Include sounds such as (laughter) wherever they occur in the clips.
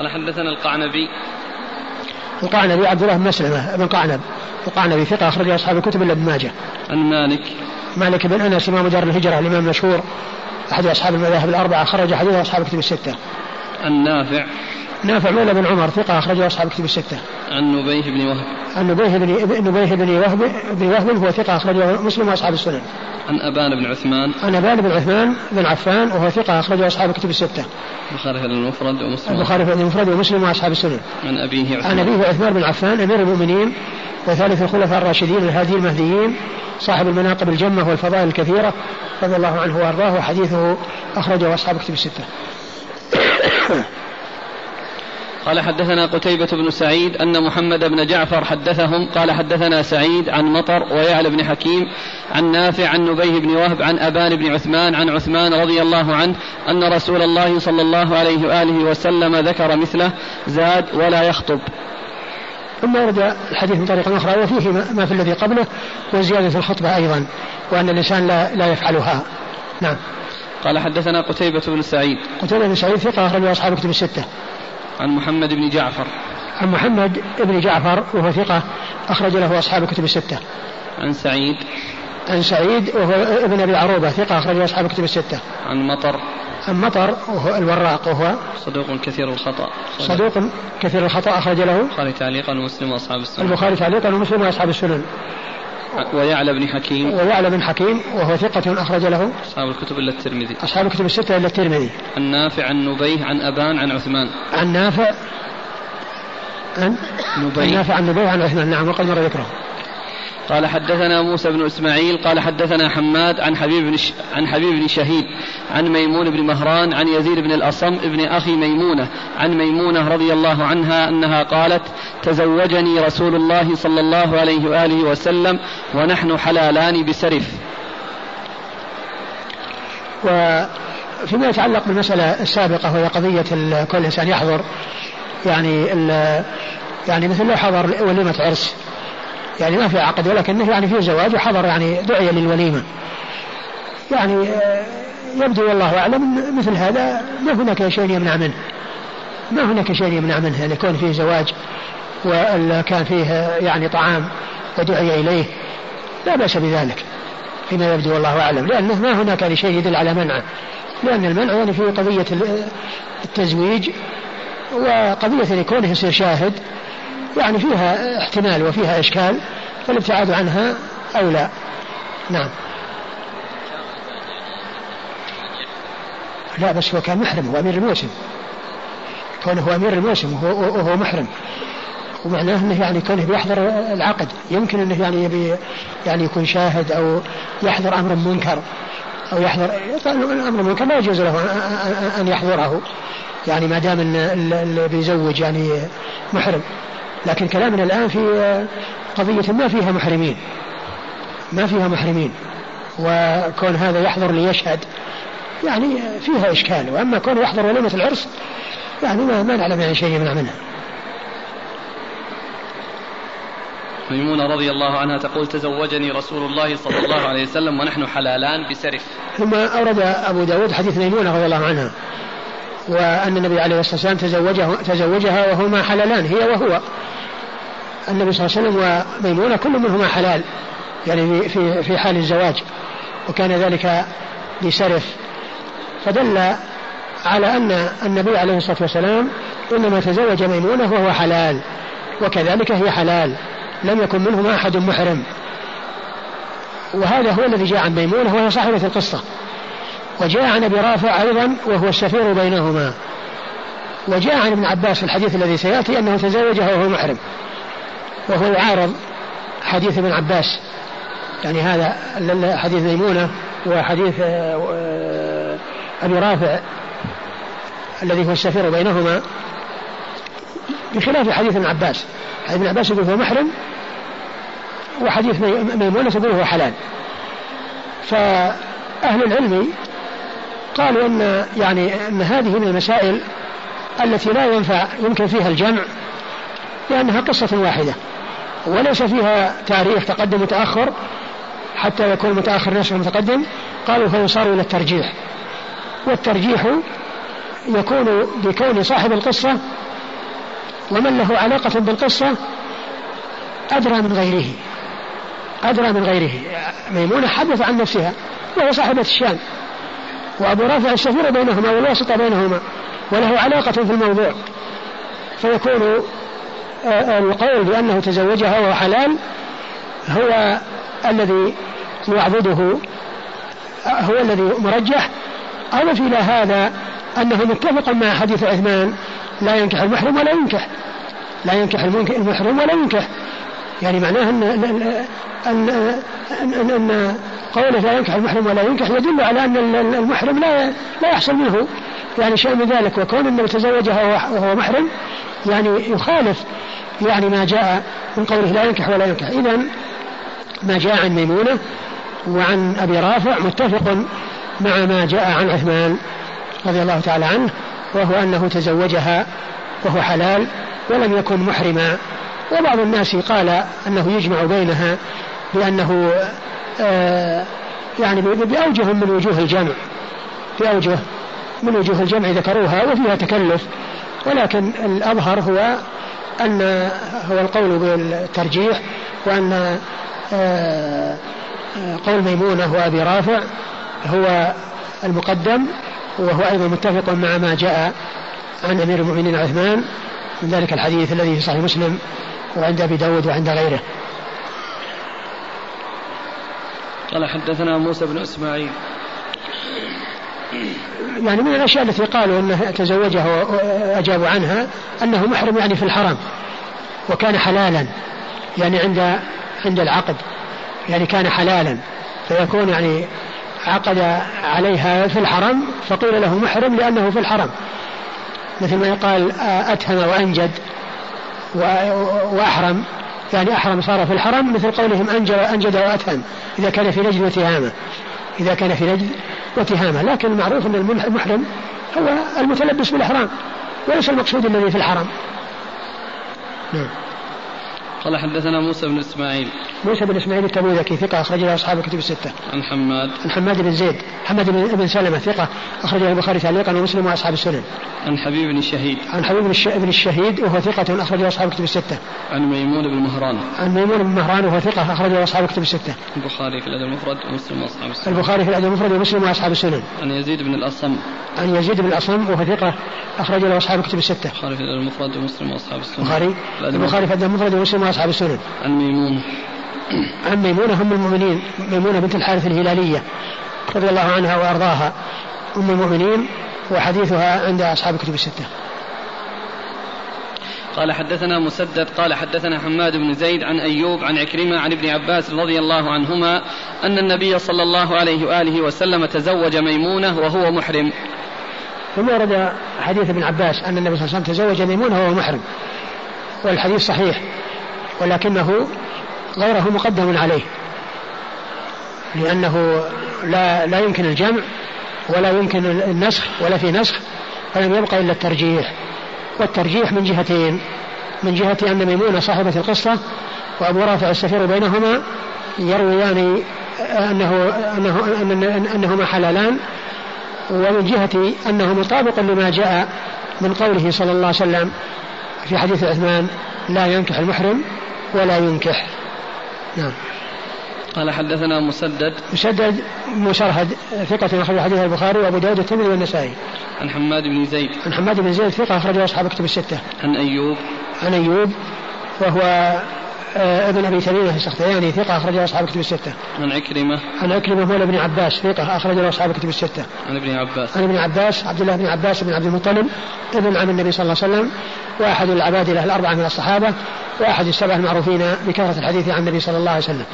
قال حدثنا القعنبي القعنبي عبد الله بن مسلمة بن قعنب القعنبي ثقة أخرج أصحاب الكتب إلا ابن ماجه. عن مالك مالك بن أنس إمام دار الهجرة الإمام المشهور أحد أصحاب المذاهب الأربعة خرج حديثه أصحاب الكتب الستة. عن نافع نافع مولى بن عمر ثقة أخرجه أصحاب الكتب الستة. عن نبيه بن وهب. عن نبيه بن نبيه بن وهب بن وهب هو ثقة أخرجه مسلم وأصحاب السنن. عن أبان بن عثمان. عن أبان بن عثمان بن عفان وهو ثقة أخرجه أصحاب الكتب الستة. البخاري في المفرد ومسلم. البخاري في المفرد ومسلم وأصحاب السنن. عن أبيه عثمان. عن أبيه عثمان بن عفان أمير المؤمنين وثالث الخلفاء الراشدين الهادي المهديين صاحب المناقب الجمة والفضائل الكثيرة رضي الله عنه وأرضاه وحديثه أخرجه أصحاب الكتب الستة. (coughs) قال حدثنا قتيبة بن سعيد أن محمد بن جعفر حدثهم قال حدثنا سعيد عن مطر ويعلى بن حكيم عن نافع عن نبيه بن وهب عن أبان بن عثمان عن عثمان رضي الله عنه أن رسول الله صلى الله عليه وآله وسلم ذكر مثله زاد ولا يخطب. ثم ورد الحديث من طريق أخرى وفيه ما في الذي قبله وزيادة الخطبة أيضا وأن الإنسان لا, لا يفعلها. نعم. قال حدثنا قتيبة بن سعيد. قتيبة بن سعيد ثقة أخرج أصحاب كتب الستة. عن محمد بن جعفر. عن محمد بن جعفر وهو ثقة أخرج له أصحاب كتب الستة. عن سعيد. عن سعيد وهو ابن أبي عروبة ثقة أخرج أصحاب كتب الستة. عن مطر. عن مطر وهو الوراق وهو صدوق كثير الخطأ. صدوق كثير الخطأ أخرج له البخاري تعليقا ومسلم وأصحاب السنن. البخاري تعليقا ومسلم وأصحاب السنن. ويعلى بن حكيم. ويعلى بن حكيم وهو ثقة أخرج له. أصحاب الكتب إلا الترمذي. أصحاب الكتب الستة إلا الترمذي. عن نافع عن نبيه عن أبان عن عثمان. عن نافع عن نبيه. عن نافع عن نبيه عن عثمان. نعم وقد مر ذكره. قال حدثنا موسى بن إسماعيل قال حدثنا حماد عن حبيب بن ش... عن حبيب بن شهيد عن ميمون بن مهران عن يزيد بن الأصم ابن أخي ميمونة عن ميمونة رضي الله عنها أنها قالت تزوجني رسول الله صلى الله عليه وآله وسلم ونحن حلالان بسرف. وفيما يتعلق بالمسألة السابقة وهي قضية كل إنسان يحضر يعني يعني مثل لو حضر وليمة عرس يعني ما في عقد ولكنه يعني في زواج وحضر يعني دعي للوليمة. يعني آه، يبدو والله أعلم مثل هذا ما هناك شيء يمنع منه. ما هناك شيء يمنع منه أن يكون فيه زواج وكان فيه يعني طعام ودعي إليه لا بأس بذلك فيما يبدو والله أعلم. لأنه ما هناك يعني شيء يدل على منعه لأن المنع يعني في قضية التزويج وقضية أن يكون يصير شاهد يعني فيها احتمال وفيها إشكال فالابتعاد عنها أولى. نعم. لا بس هو كان محرم هو أمير الموسم. كونه هو أمير الموسم وهو, وهو محرم. ومعناه إنه يعني كونه بيحضر العقد. يمكن إنه يعني يبي يعني يكون شاهد أو يحضر أمر منكر. أو يحضر الامر المنكر لا يجوز له ان يحضره. يعني ما دام اللي بيزوج يعني محرم. لكن كلامنا الآن في قضية ما فيها محرمين. ما فيها محرمين. وكون هذا يحضر ليشهد يعني فيها إشكال. وأما كون يحضر وليمة العرس يعني ما, ما نعلم يعني شيء يمنع منها. ميمونة رضي الله عنها تقول تزوجني رسول الله صلى الله عليه وسلم ونحن حلالان بسرف. ثم أورد أبو داود حديث ميمونة رضي الله عنها. وأن النبي عليه الصلاة والسلام تزوجه تزوجها وهما حلالان هي وهو. النبي صلى الله عليه وسلم وميمونة كل منهما حلال يعني في في حال الزواج. وكان ذلك بسرف فدل على أن النبي عليه الصلاة والسلام إنما تزوج ميمونة وهو حلال وكذلك هي حلال. لم يكن منهما أحد محرم. وهذا هو الذي جاء عن ميمونة وهي صاحبة القصة. وجاء عن أبي رافع أيضا وهو السفير بينهما. وجاء عن ابن عباس في الحديث الذي سيأتي أنه تزوجها وهو محرم. وهو يعارض حديث ابن عباس. يعني هذا حديث ميمونة وحديث آه، أبي رافع الذي هو السفير بينهما. بخلاف حديث ابن عباس. حديث ابن عباس يقول هو محرم وحديث ميمونة يقول هو حلال. فأهل العلم قالوا إن يعني إن هذه من المسائل التي لا ينفع يمكن فيها الجمع لأنها قصة واحدة وليس فيها تاريخ تقدم وتاخر حتى يكون متأخر نفسه متقدم قالوا فيصار إلى الترجيح والترجيح يكون بكون صاحب القصة ومن له علاقة بالقصة أدرى من غيره أدرى من غيره ميمونة حدث عن نفسها وهي صاحبة الشان وأبو رافع السفير بينهما والواسطة بينهما وله علاقة في الموضوع. فيكون آه، آه، القول بأنه تزوجها وهو حلال هو الذي يعبده آه، هو الذي مرجح. أضف إلى هذا أنه متفق مع حديث عثمان لا ينكح المحرم ولا ينكح. لا ينكح المحرم ولا ينكح. يعني معناه أن أن أن, أن, قوله لا ينكح المحرم ولا ينكح يدل على أن المحرم لا لا يحصل منه يعني شيء من ذلك. وكون أنه تزوجها وهو محرم يعني يخالف يعني ما جاء من قوله لا ينكح ولا ينكح. إذا ما جاء عن ميمونة وعن أبي رافع متفق مع ما جاء عن عثمان رضي الله تعالى عنه وهو أنه تزوجها وهو حلال ولم يكن محرما. وبعض الناس قال أنه يجمع بينها بأنه آه يعني بأوجه من وجوه الجمع بأوجه من وجوه الجمع ذكروها وفيها تكلف. ولكن الأظهر هو أن هو القول بالترجيح وأن آه قول ميمونة وأبي رافع هو المقدم وهو أيضا متفق مع ما جاء عن أمير المؤمنين عثمان من ذلك الحديث الذي في صحيح مسلم وعند أبي داود وعند غيره. قال حدثنا موسى بن إسماعيل. يعني من الأشياء التي قالوا أنه تزوجها وأجابوا عنها أنه محرم يعني في الحرم وكان حلالا يعني عند عند العقد يعني كان حلالا فيكون يعني عقد عليها في الحرم فقيل له محرم لأنه في الحرم. مثل ما يقال أتهم وأنجد. وأحرم. يعني أحرم صار في الحرم مثل قولهم أنجد, أنجد وأتهم. إذا كان في نجد وتهامة. إذا كان في نجد وتهامة. لكن المعروف أن المحرم هو المتلبس بالإحرام. وليس المقصود الذي في الحرم. نعم. قال حدثنا موسى بن إسماعيل موسى بن إسماعيل التبوذكي ثقة أخرج له أصحاب الكتب الستة. عن حماد عن حماد بن زيد، حماد بن سلمة ثقة أخرج له البخاري تعليقا ومسلم وأصحاب السنن. عن حبيب بن الشهيد. عن حبيب بن الشهيد وهو ثقة أخرج له أصحاب الكتب الستة. عن ميمون بن مهران. عن ميمون بن مهران وهو ثقة أخرج له أصحاب الكتب الستة. البخاري في الأدب المفرد ومسلم وأصحاب السنن. البخاري في الأدب المفرد ومسلم وأصحاب السنن. عن يزيد بن الأصم. عن يزيد بن الأصم وهو ثقة أخرج له أصحاب الكتب الستة. البخاري في الأدب المفرد ومسلم وأصحاب السنن. البخاري البخاري في الأدب المفرد ومسلم وأصحاب السنن. عن ميمونة عن ميمونة أم المؤمنين. ميمونة بنت الحارث الهلالية رضي الله عنها وأرضاها. أم المؤمنين وحديثها عند أصحاب الكتب الستة. قال حدثنا مسدد قال حدثنا حماد بن زيد عن أيوب عن عكرمة عن ابن عباس رضي الله عنهما أن النبي صلى الله عليه وآله وسلم تزوج ميمونة وهو محرم. ثم ورد حديث ابن عباس أن النبي صلى الله عليه وسلم تزوج ميمونة وهو محرم. والحديث صحيح. ولكنه غيره مقدم عليه. لأنه لا لا يمكن الجمع ولا يمكن النسخ ولا في نسخ فلم يبقى إلا الترجيح. والترجيح من جهتين من جهة أن ميمونة صاحبة القصة وأبو رافع السفير بينهما يرويان أنه أنه أنهما حلالان ومن جهة أنه مطابق لما جاء من قوله صلى الله عليه وسلم في حديث عثمان لا ينكح المحرم ولا ينكح نعم قال حدثنا مسدد مسدد مسرهد ثقة أخرج حديث البخاري وأبو داود والترمذي والنسائي. عن حماد بن زيد. عن حماد بن زيد ثقة أخرج أصحاب كتب الستة. عن أيوب. عن أيوب وهو ابن أبي تميمة السختياني ثقة اخرج له أصحاب الكتب الستة. عن عكرمة. عن عكرمة مولى ابن عباس ثقة اخرج له أصحاب الكتب الستة. عن ابن عباس. عن ابن عباس عبد الله بن عباس بن عبد المطلب ابن عم النبي صلى الله عليه وسلم وأحد العبادله الأربعة من الصحابة وأحد السبعة المعروفين بكثرة الحديث عن النبي صلى الله عليه وسلم.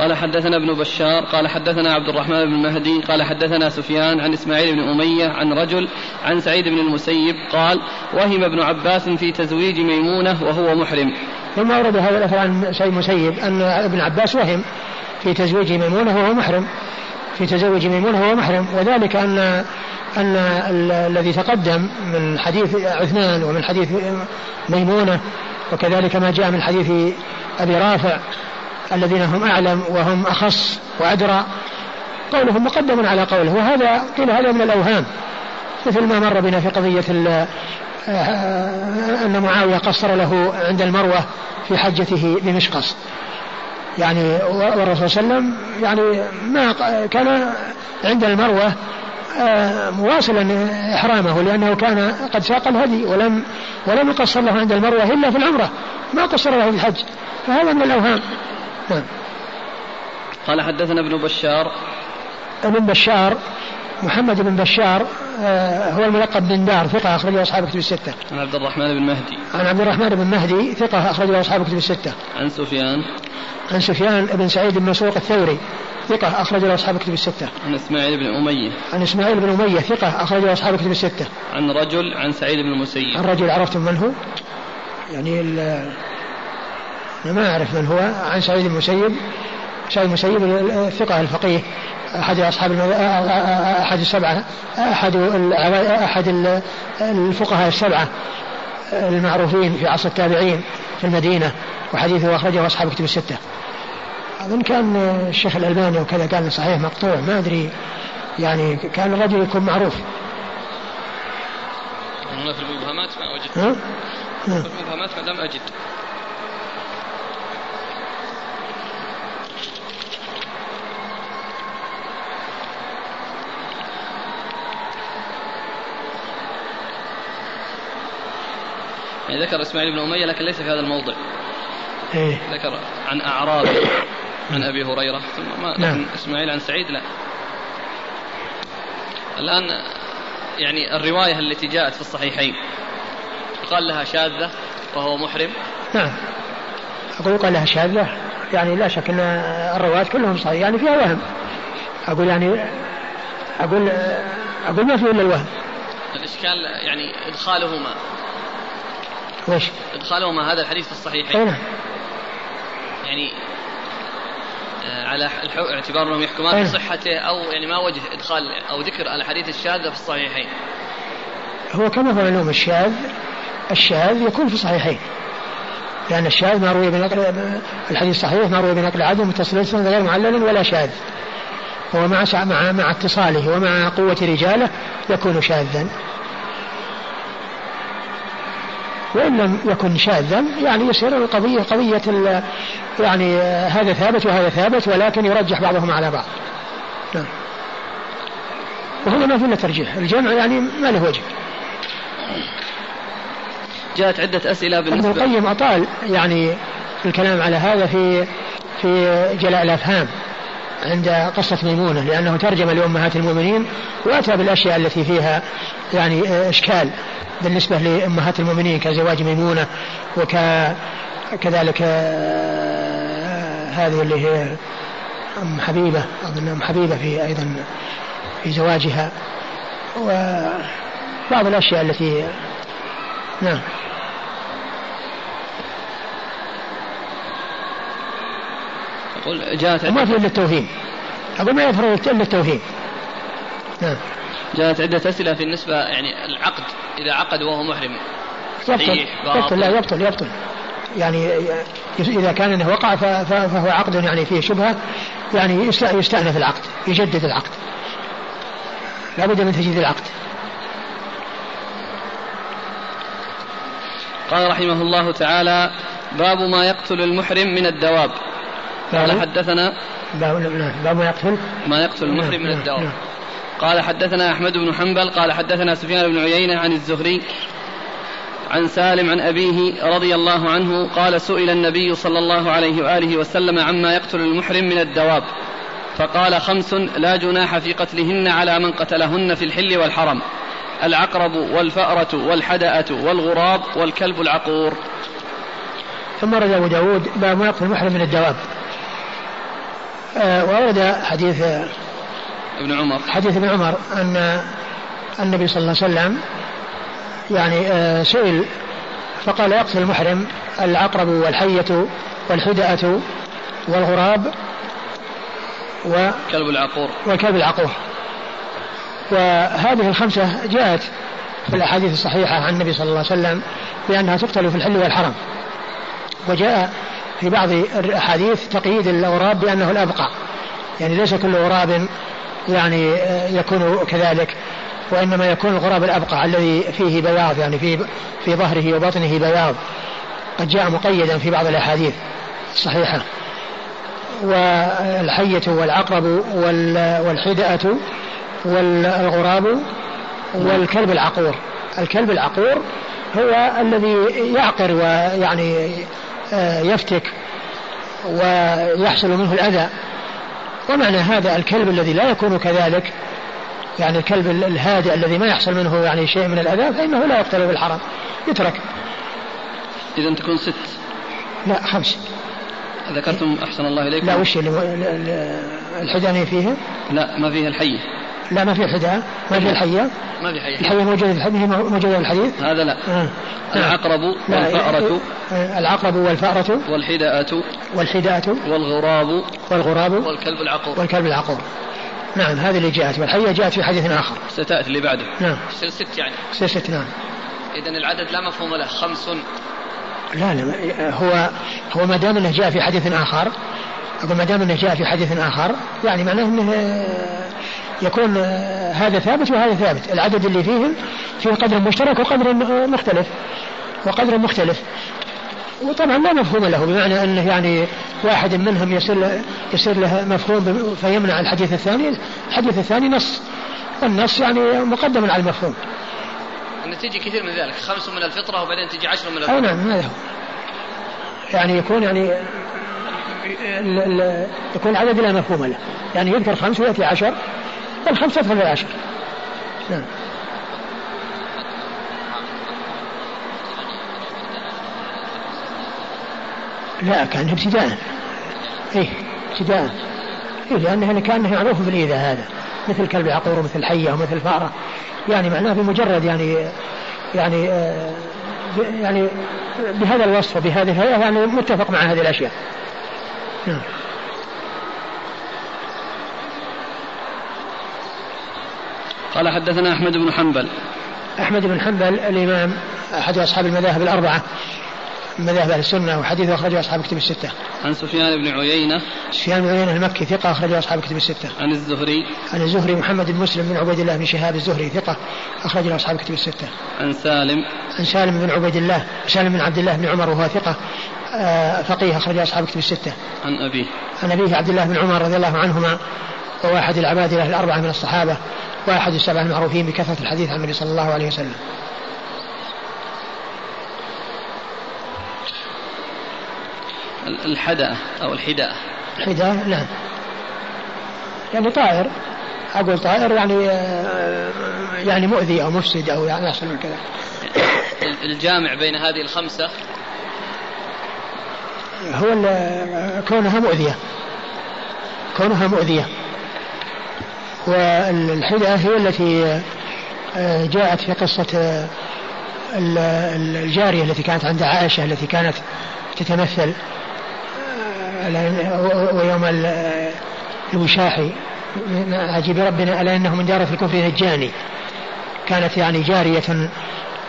قال حدثنا ابن بشار قال حدثنا عبد الرحمن بن مهدي قال حدثنا سفيان عن إسماعيل بن أمية عن رجل عن سعيد بن المسيب قال وهم ابن عباس في تزويج ميمونة وهو محرم. ثم ورد هذا الأثر عن سعيد المسيب أن ابن عباس وهم في تزويج ميمونة وهو محرم. في تزوج ميمونة وهو محرم وذلك ان أن الذي تقدم من حديث عثمان ومن حديث ميمونة وكذلك ما جاء من حديث أبي رافع الذين هم أعلم وهم أخص وأدرى قولهم مقدم على قوله وهذا قيل هذا من الأوهام مثل ما مر بنا في قضية أن معاوية قصر له عند المروة في حجته بمشقص. يعني والرسول صلى الله عليه وسلم يعني ما كان عند المروة آه، مواصلا إحرامه لأنه كان قد ساق الهدي ولم ولم يقصر له عند المروة إلا في العمرة ما قصر له في الحج. فهذا من الأوهام. نعم قال حدثنا ابن بشار ابن بشار محمد بن بشار آه، هو الملقب بن دار ثقة أخرجه أصحاب كتب الستة. عن عبد الرحمن بن مهدي. عن عبد الرحمن بن مهدي ثقة أخرجه أصحاب كتب الستة. عن سفيان. عن سفيان بن سعيد بن مسروق الثوري ثقة أخرج له أصحاب كتب الستة. عن إسماعيل بن أمية. عن إسماعيل بن أمية ثقة أخرج له أصحاب كتب الستة. عن رجل عن سعيد بن المسيب. عن رجل عرفتم من هو؟ يعني ما أعرف من هو عن سعيد المسيب سعيد المسيب الثقة الفقيه. أحد أصحاب أحد السبعة. أحد أحد الفقهاء السبعة المعروفين في عصر التابعين في المدينة وحديثه أخرجه أصحاب كتب الستة. أظن كان الشيخ الألباني وكذا قال صحيح مقطوع. ما أدري يعني كان الرجل يكون معروف. هنا في المبهمات ما وجدت ها؟ في المبهمات لم أجد. يعني ذكر إسماعيل بن أمية لكن ليس في هذا الموضع. إيه؟ ذكر عن اعراب عن أبي هريرة ثم ما نعم. إسماعيل عن سعيد لا. الآن يعني الرواية التي جاءت في الصحيحين قال لها شاذة وهو محرم. نعم. أقول قال لها شاذة يعني لا شك إن الرواة كلهم صحيح يعني فيها وهم. أقول يعني أقول أقول ما في إلا الوهم. الإشكال يعني إدخالهما وش؟ إدخالهما هذا الحديث في الصحيحين. نعم يعني آه، على اعتبار أنهم يحكمان بصحته أو يعني ما وجه إدخال أو ذكر الأحاديث الشاذة في الصحيحين. هو كما هو معلوم الشاذ الشاذ يكون في الصحيحين. لأن الشاذ ما روي بنقل الحديث الصحيح ما روي بنقل عدم متصل غير معلل ولا شاذ. هو مع مع مع اتصاله ومع قوة رجاله يكون شاذا. وإن لم يكن شاذا يعني يصير القضية قضية يعني هذا ثابت وهذا ثابت ولكن يرجح بعضهم على بعض. نعم. وهنا ما فينا ترجيح. الجمع يعني ما له وجه. جاءت عدة أسئلة بالنسبة. ابن القيم أطال يعني الكلام على هذا في في جلاء الأفهام. عند قصة ميمونة لأنه ترجم لأمهات المؤمنين وأتى بالأشياء التي فيها يعني إشكال بالنسبة لأمهات المؤمنين كزواج ميمونة وكذلك آه، هذه اللي هي أم حبيبة أظن أم حبيبة في أيضا في زواجها وبعض الأشياء التي نعم. أقول جاءت ما في إلا التوهيم أقول ما يفرق إلا التوهيم نعم. جاءت عدة أسئلة في النسبة يعني العقد إذا عقد وهو محرم. يبطل. يبطل لا يبطل يبطل. يعني إذا كان أنه وقع فهو عقد يعني فيه شبهة يعني يستأنف العقد يجدد العقد. لابد من تجديد العقد. قال رحمه الله تعالى باب ما يقتل المحرم من الدواب. قال حدثنا باب ما يقتل. ما يقتل المحرم من نعم، الدواب نعم. قال حدثنا أحمد بن حنبل قال حدثنا سفيان بن عيينة عن الزهري عن سالم عن أبيه رضي الله عنه قال سئل النبي صلى الله عليه وآله وسلم عما يقتل المحرم من الدواب. فقال خمس لا جناح في قتلهن على من قتلهن في الحل والحرم. العقرب والفأرة والحدأة والغراب والكلب العقور. ثم رد أبو داود باب ما يقتل المحرم من الدواب. وورد حديث ابن عمر. حديث ابن عمر أن النبي صلى الله عليه وسلم يعني آه، سئل فقال يقتل المحرم العقرب والحية والحدأة والغراب و كلب العقور. والكلب العقور. وهذه الخمسة جاءت في الأحاديث الصحيحة عن النبي صلى الله عليه وسلم بأنها تقتل في الحل والحرم. وجاء في بعض الأحاديث تقييد الغراب بأنه الأبقى يعني ليس كل غراب يعني آه، يكون كذلك وإنما يكون الغراب الأبقع الذي فيه بياض يعني في في ظهره وبطنه بياض. قد جاء مقيدا في بعض الأحاديث الصحيحة والحية والعقرب والحدأة والغراب والكلب العقور. الكلب العقور هو الذي يعقر ويعني يفتك ويحصل منه الأذى. ومعنى هذا الكلب الذي لا يكون كذلك يعني الكلب الهادئ الذي ما يحصل منه يعني شيء من الأذى فإنه لا يقتل بالحرام. يترك. إذا تكون ست. لا خمس. ذكرتم أحسن الله إليكم؟ لا وش اللي الحدانية فيها؟ لا ما فيها الحية لا ما في حداء ما في الحية ما في حية الحية موجودة في الحديث موجودة في الحديث؟ هذا لا. آه. العقرب والفأرة. آه، العقرب والفأرة. والحداءة. والحداءة. والغراب. والغراب. والكلب العقور. والكلب العقور. نعم هذه اللي جاءت. والحية جاءت في حديث آخر. ستأتي اللي بعده. نعم. يصير ست يعني. يصير ست نعم. إذا العدد لا مفهوم له. خمس. لا لا هو هو ما دام إنه جاء في حديث آخر أقول ما دام إنه جاء في حديث آخر يعني معناه إنه يكون هذا ثابت وهذا ثابت. العدد اللي فيهم فيه قدر مشترك وقدر مختلف. وقدر مختلف. وطبعا لا مفهوم له بمعنى أنه يعني واحد منهم يصير يصير له مفهوم فيمنع الحديث الثاني. الحديث الثاني نص. والنص يعني مقدم على المفهوم. أن تجي كثير من ذلك. خمس من الفطرة وبعدين تجي عشر من الفطرة. أي نعم هذا هو يعني يكون يعني يكون العدد لا مفهوم له. يعني يذكر خمس ويأتي عشر. والخمس تدخل في العشر نعم. لا كان ابتداء. إيه ابتداء. إيه لأنه كان معروف بالإيذاء هذا. مثل كلب عقور ومثل حية ومثل فأرة. يعني معناه بمجرد يعني يعني آه يعني بهذا الوصف وبهذه الهيئة يعني متفق مع هذه الأشياء. نعم. قال حدثنا أحمد بن حنبل أحمد بن حنبل الإمام أحد أصحاب المذاهب الأربعة مذاهب أهل السنة وحديثه أخرجه أصحاب كتب الستة. عن سفيان بن عيينة. سفيان بن عيينة المكي ثقة أخرجه أصحاب كتب الستة. عن الزهري. عن الزهري محمد بن مسلم بن عبيد الله بن شهاب الزهري ثقة أخرجه أصحاب كتب الستة. عن سالم. عن سالم بن عبيد الله سالم بن عبد الله بن عمر وهو ثقة آه، فقيه أخرجه أصحاب كتب الستة. عن أبيه. عن أبيه عبد الله بن عمر رضي الله عنهما وهو أحد العبادلة الأربعة من الصحابة وأحد السبعة المعروفين بكثرة الحديث عن النبي صلى الله عليه وسلم. الحدأة أو الحداء الحداء نعم. يعني طائر أقول طائر يعني آه، يعني مؤذي أو مفسد أو يعني يحصل من كذا. الجامع بين هذه الخمسة؟ هو كونها مؤذية. كونها مؤذية. والحدة هي التي آه، جاءت في قصة آه، الجارية التي كانت عند عائشة التي كانت تتمثل ويوم الوشاحي عجيب ربنا ألا إنه من دار في الكفر نجاني كانت يعني جارية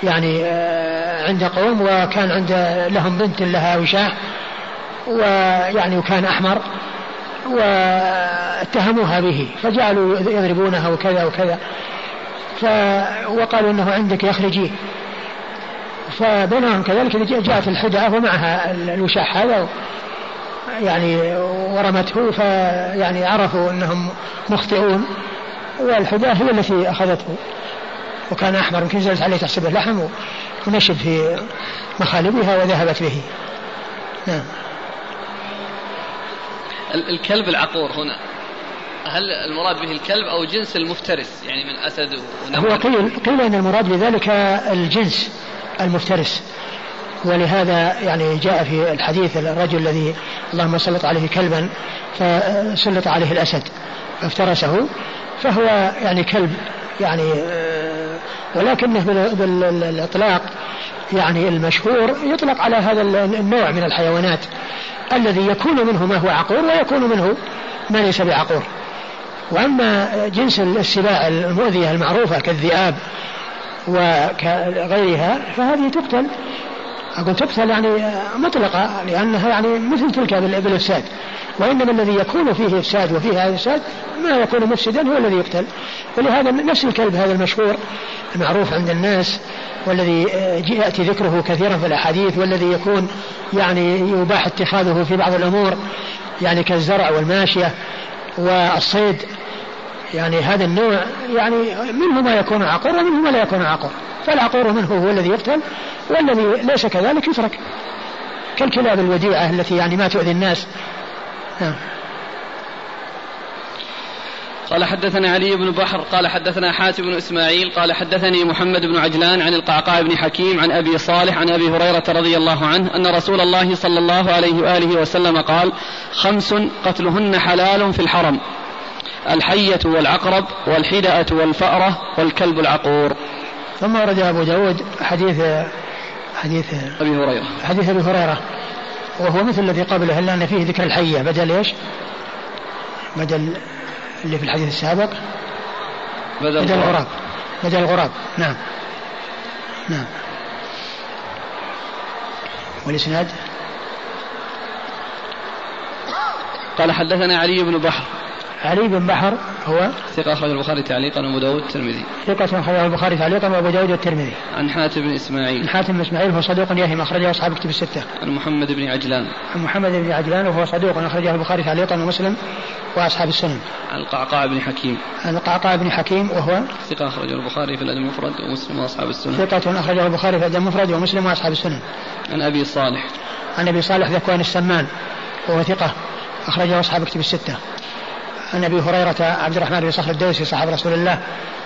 يعني آه، عند قوم وكان عند لهم بنت لها وشاح ويعني وكان أحمر. واتهموها به فجعلوا يضربونها وكذا وكذا. ف وقالوا إنه عندك يخرجي فبينهم كذلك جاءت الحدعة ومعها الوشاح هذا يعني ورمته فيعني عرفوا إنهم مخطئون. والحداة هي التي أخذته. وكان أحمر يمكن نزلت عليه تحسبه لحم ونشب في مخالبها وذهبت به. نعم. الكلب العقور هنا. هل المراد به الكلب أو جنس المفترس؟ يعني من أسد هو قيل قيل أن المراد بذلك الجنس المفترس. ولهذا يعني جاء في الحديث الرجل الذي اللهم سلط عليه كلبا فسلط عليه الأسد فافترسه فهو يعني كلب يعني آه، ولكنه بالإطلاق يعني المشهور يطلق على هذا النوع من الحيوانات الذي يكون منه ما هو عقور ويكون منه ما ليس بعقور. وأما جنس السباع المؤذية المعروفة كالذئاب وغيرها فهذه تقتل أقول تقتل يعني مطلقة لأنها يعني مثل تلك بالإفساد وإنما الذي يكون فيه إفساد وفيه هذا الإفساد ما يكون مفسدا هو الذي يقتل. ولهذا نفس الكلب هذا المشهور المعروف عند الناس والذي يأتي ذكره كثيرا في الأحاديث والذي يكون يعني يباح اتخاذه في بعض الأمور يعني كالزرع والماشية والصيد. يعني هذا النوع يعني منه ما يكون عقر ومنه ما لا يكون عقر فالعقور منه هو الذي يقتل والذي ليس كذلك يترك. كالكلاب الوديعة التي يعني ما تؤذي الناس. نعم. قال حدثنا علي بن بحر قال حدثنا حاتم بن إسماعيل قال حدثني محمد بن عجلان عن القعقاع بن حكيم عن أبي صالح عن أبي هريرة رضي الله عنه أن رسول الله صلى الله عليه وآله وسلم قال: خمس قتلهن حلال في الحرم. الحية والعقرب والحدأة والفأرة والكلب العقور. ثم ورد أبو داود حديث حديث أبي هريرة. حديث أبي هريرة. وهو مثل الذي قبله الا ان فيه ذكر الحية. بدل إيش؟ بدل اللي في الحديث السابق. بدل, بدل الغراب. بدل الغراب. نعم. نعم. والإسناد؟ قال حدثنا علي بن بحر. علي بن بحر هو ثقة أخرج البخاري تعليقا وأبو داود الترمذي ثقة أخرجه البخاري تعليقا وأبو داود الترمذي عن حاتم بن إسماعيل. عن حاتم بن إسماعيل هو صدوق يهم أخرجه أصحاب كتب الستة. عن محمد بن عجلان. عن محمد بن عجلان وهو صدوق أخرجه البخاري تعليقا ومسلم وأصحاب السنن. عن القعقاع بن حكيم. عن القعقاع بن حكيم وهو ثقة أخرجه البخاري في الأدب المفرد ومسلم وأصحاب السنن. ثقة أخرجه البخاري في الأدب المفرد ومسلم وأصحاب السنن. عن أبي صالح. عن أبي صالح ذكوان السمان وهو ثقة أخرجه أصحاب كتب الستة. عن أبي هريرة عبد الرحمن بن صخر الدوسي صاحب رسول الله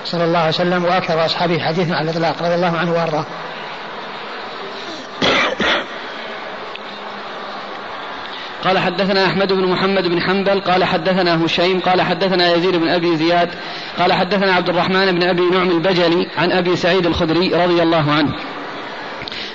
صلى الله عليه وسلم وأكثر أصحابه حديثا على الإطلاق رضي الله عنه وأرضاه. قال حدثنا أحمد بن محمد بن حنبل قال حدثنا هشيم قال حدثنا يزيد بن أبي زياد قال حدثنا عبد الرحمن بن أبي نعم البجلي عن أبي سعيد الخدري رضي الله عنه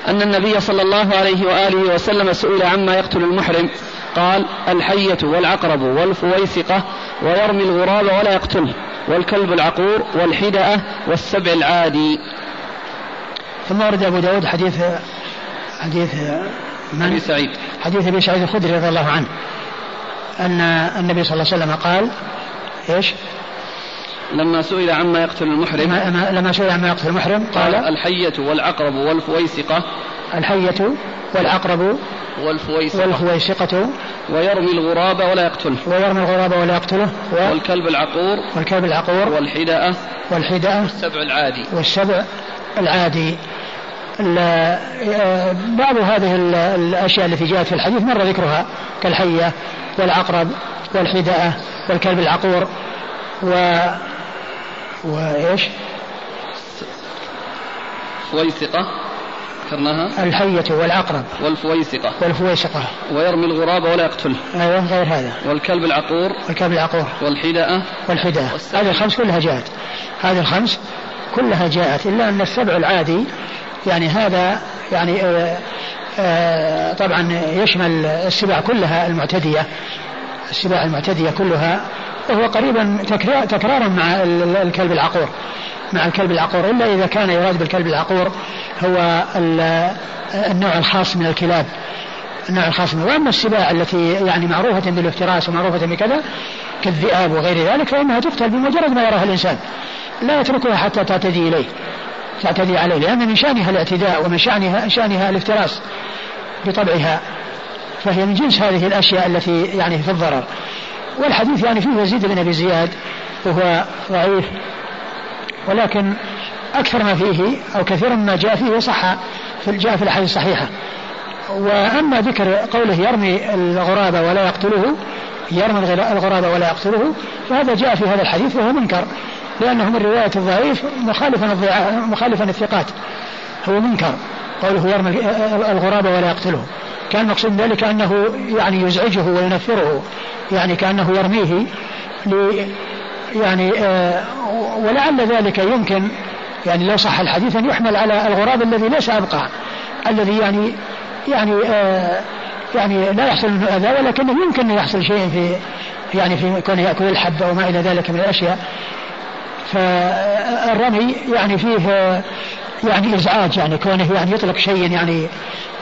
أن النبي صلى الله عليه وآله وسلم سئل عما يقتل المحرم قال الحية والعقرب والفويسقة ويرمي الغراب ولا يقتله والكلب العقور والحدأة والسبع العادي ثم ورد أبو داود حديث حديث من؟ أبي سعيد حديث أبي سعيد الخدري رضي الله عنه أن النبي صلى الله عليه وسلم قال إيش؟ لما سئل عما يقتل المحرم لما سئل عما يقتل المحرم قال, قال الحية والعقرب والفويسقة الحية والعقرب والفويسقة. والفويسقة. ويرمي الغراب ولا يقتله. ويرمي الغراب ولا يقتله. و والكلب العقور. والكلب العقور. والحدأة والحدأة والسبع العادي. والسبع العادي. بعض هذه الأشياء التي جاءت في الحديث مر ذكرها كالحية والعقرب والحدأة والكلب العقور. و وإيش؟ فويسقة. ذكرناها؟ الحية والعقرب والفويسقة. والفويسقة. ويرمي الغراب ولا يقتله. أيوه غير هذا. والكلب العقور. والكلب العقور. والحداءة والحداءة هذه الخمس كلها جاءت. هذه الخمس كلها جاءت إلا أن السبع العادي يعني هذا يعني آآ آآ طبعا يشمل السبع كلها المعتدية. السباع المعتدية كلها وهو قريبا تكرارا مع الكلب العقور. مع الكلب العقور إلا إذا كان يراد بالكلب العقور هو النوع الخاص من الكلاب. النوع الخاص منه وأما السباع التي يعني معروفة بالافتراس ومعروفة بكذا كالذئاب وغير ذلك فإنها تقتل بمجرد ما يراها الإنسان. لا يتركها حتى تعتدي إليه تعتدي عليه لأن من شأنها الاعتداء ومن شأنها, شأنها الافتراس بطبعها. فهي من جنس هذه الأشياء التي يعني في الضرر. والحديث يعني فيه يزيد بن أبي زياد وهو ضعيف. ولكن أكثر ما فيه أو كثيرا ما جاء فيه صح في جاء في الأحاديث الصحيحة. وأما ذكر قوله يرمي الغراب ولا يقتله يرمي الغراب ولا يقتله فهذا جاء في هذا الحديث وهو منكر لأنه من رواية الضعيف مخالفا مخالفا الثقات. هو منكر قوله يرمي الغراب ولا يقتله. كان مقصود ذلك أنه يعني يزعجه وينفره يعني كأنه يرميه يعني آه ولعل ذلك يمكن يعني لو صح الحديث أن يحمل على الغراب الذي ليس أبقى الذي يعني يعني آه يعني لا يحصل منه أذى ولكنه يمكن أن يحصل شيء في يعني في كونه يأكل الحب أو ما إلى ذلك من الأشياء. فالرمي يعني فيه يعني إزعاج يعني كونه يعني يطلق شيء يعني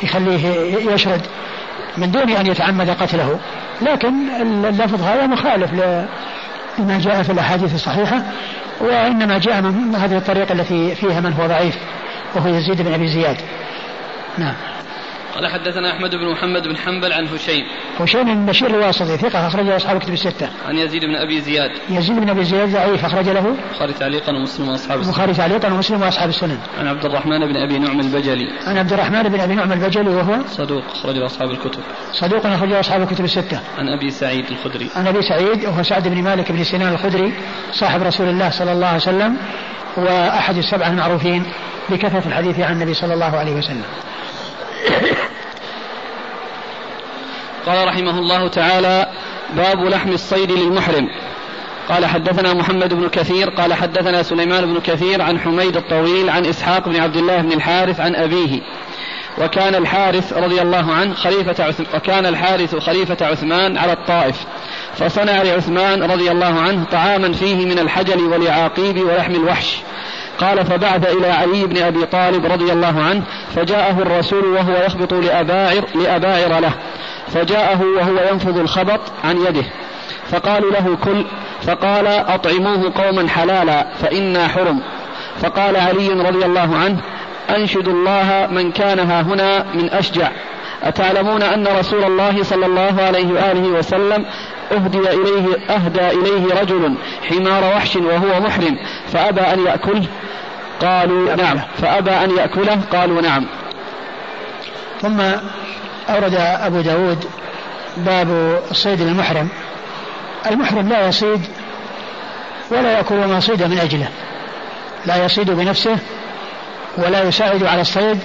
يخليه يشرد من دون أن يتعمد قتله. لكن اللفظ هذا مخالف لما جاء في الأحاديث الصحيحة وإنما جاء من هذه الطريقة التي فيها من هو ضعيف وهو يزيد بن أبي زياد. نعم. قال حدثنا أحمد بن محمد بن حنبل عن هشيم هشيم بن بشير الواسطي ثقة أخرجه أصحاب كتب الستة. عن يزيد بن أبي زياد. يزيد بن أبي زياد ضعيف أخرج له. البخاري تعليقا ومسلم وأصحاب السنن. البخاري تعليقا ومسلم وأصحاب السنن. عن عبد الرحمن بن أبي نعم البجلي. عن عبد الرحمن بن أبي نعم البجلي وهو صدوق أخرجه أصحاب الكتب. صدوق أخرجه أصحاب الكتب الستة. عن أبي سعيد الخدري. عن أبي سعيد وهو سعد بن مالك بن سنان الخدري صاحب رسول الله صلى الله عليه وسلم وأحد السبعة المعروفين بكثرة الحديث عن النبي صلى الله عليه وسلم. (coughs) قال رحمه الله تعالى باب لحم الصيد للمحرم. قال حدثنا محمد بن كثير قال حدثنا سليمان بن كثير عن حميد الطويل عن إسحاق بن عبد الله بن الحارث عن أبيه. وكان الحارث رضي الله عنه خليفة عث... وكان الحارث خليفة عثمان على الطائف. فصنع لعثمان رضي الله عنه طعاما فيه من الحجل والعاقيب ولحم الوحش. قال فبعث إلى علي بن أبي طالب رضي الله عنه فجاءه الرسول وهو يخبط لأباعر, لأباعر له. فجاءه وهو ينفض الخبط عن يده. فقالوا له كل فقال أطعموه قوما حلالا فإنا حرم. فقال علي رضي الله عنه أنشد الله من كان ها هنا من أشجع. أتعلمون أن رسول الله صلى الله عليه وآله وسلم أهدي إليه أهدى إليه رجل حمار وحش وهو محرم فأبى أن يأكله. قالوا نعم. فأبى أن يأكله. قالوا نعم. ثم أورد أبو داود باب الصيد للمحرم المحرم لا يصيد ولا يأكل ما صيد من أجله. لا يصيد بنفسه ولا يساعد على الصيد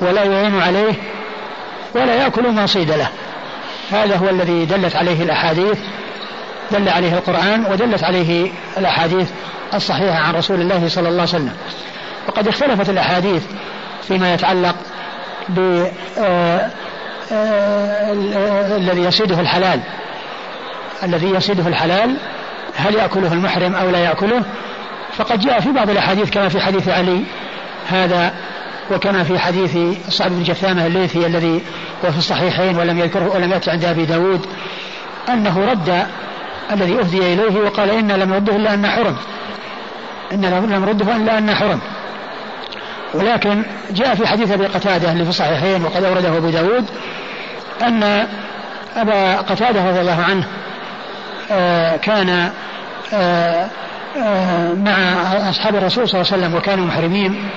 ولا يعين عليه ولا يأكل ما صيد له. هذا هو الذي دلت عليه الأحاديث دل عليه القرآن ودلت عليه الأحاديث الصحيحة عن رسول الله صلى الله عليه وسلم. وقد اختلفت الأحاديث فيما يتعلق ب آه، آه، الذي يصيده الحلال. الذي يصيده الحلال هل يأكله المحرم أو لا يأكله؟ فقد جاء في بعض الأحاديث كما في حديث علي هذا وكما في حديث صعب بن جثامة الليثي الذي هو في الصحيحين ولم يذكره ولم يأتي عند أبي داود أنه رد الذي أهدي إليه وقال إنا لم نرده إلا أن حرم. إنا لم نرده إلا أن حرم. ولكن جاء في حديث أبي قتادة اللي في الصحيحين وقد أورده أبو داود أن أبا قتادة رضي الله عنه آه، كان آه، آه، مع أصحاب الرسول صلى الله عليه وسلم وكانوا محرمين.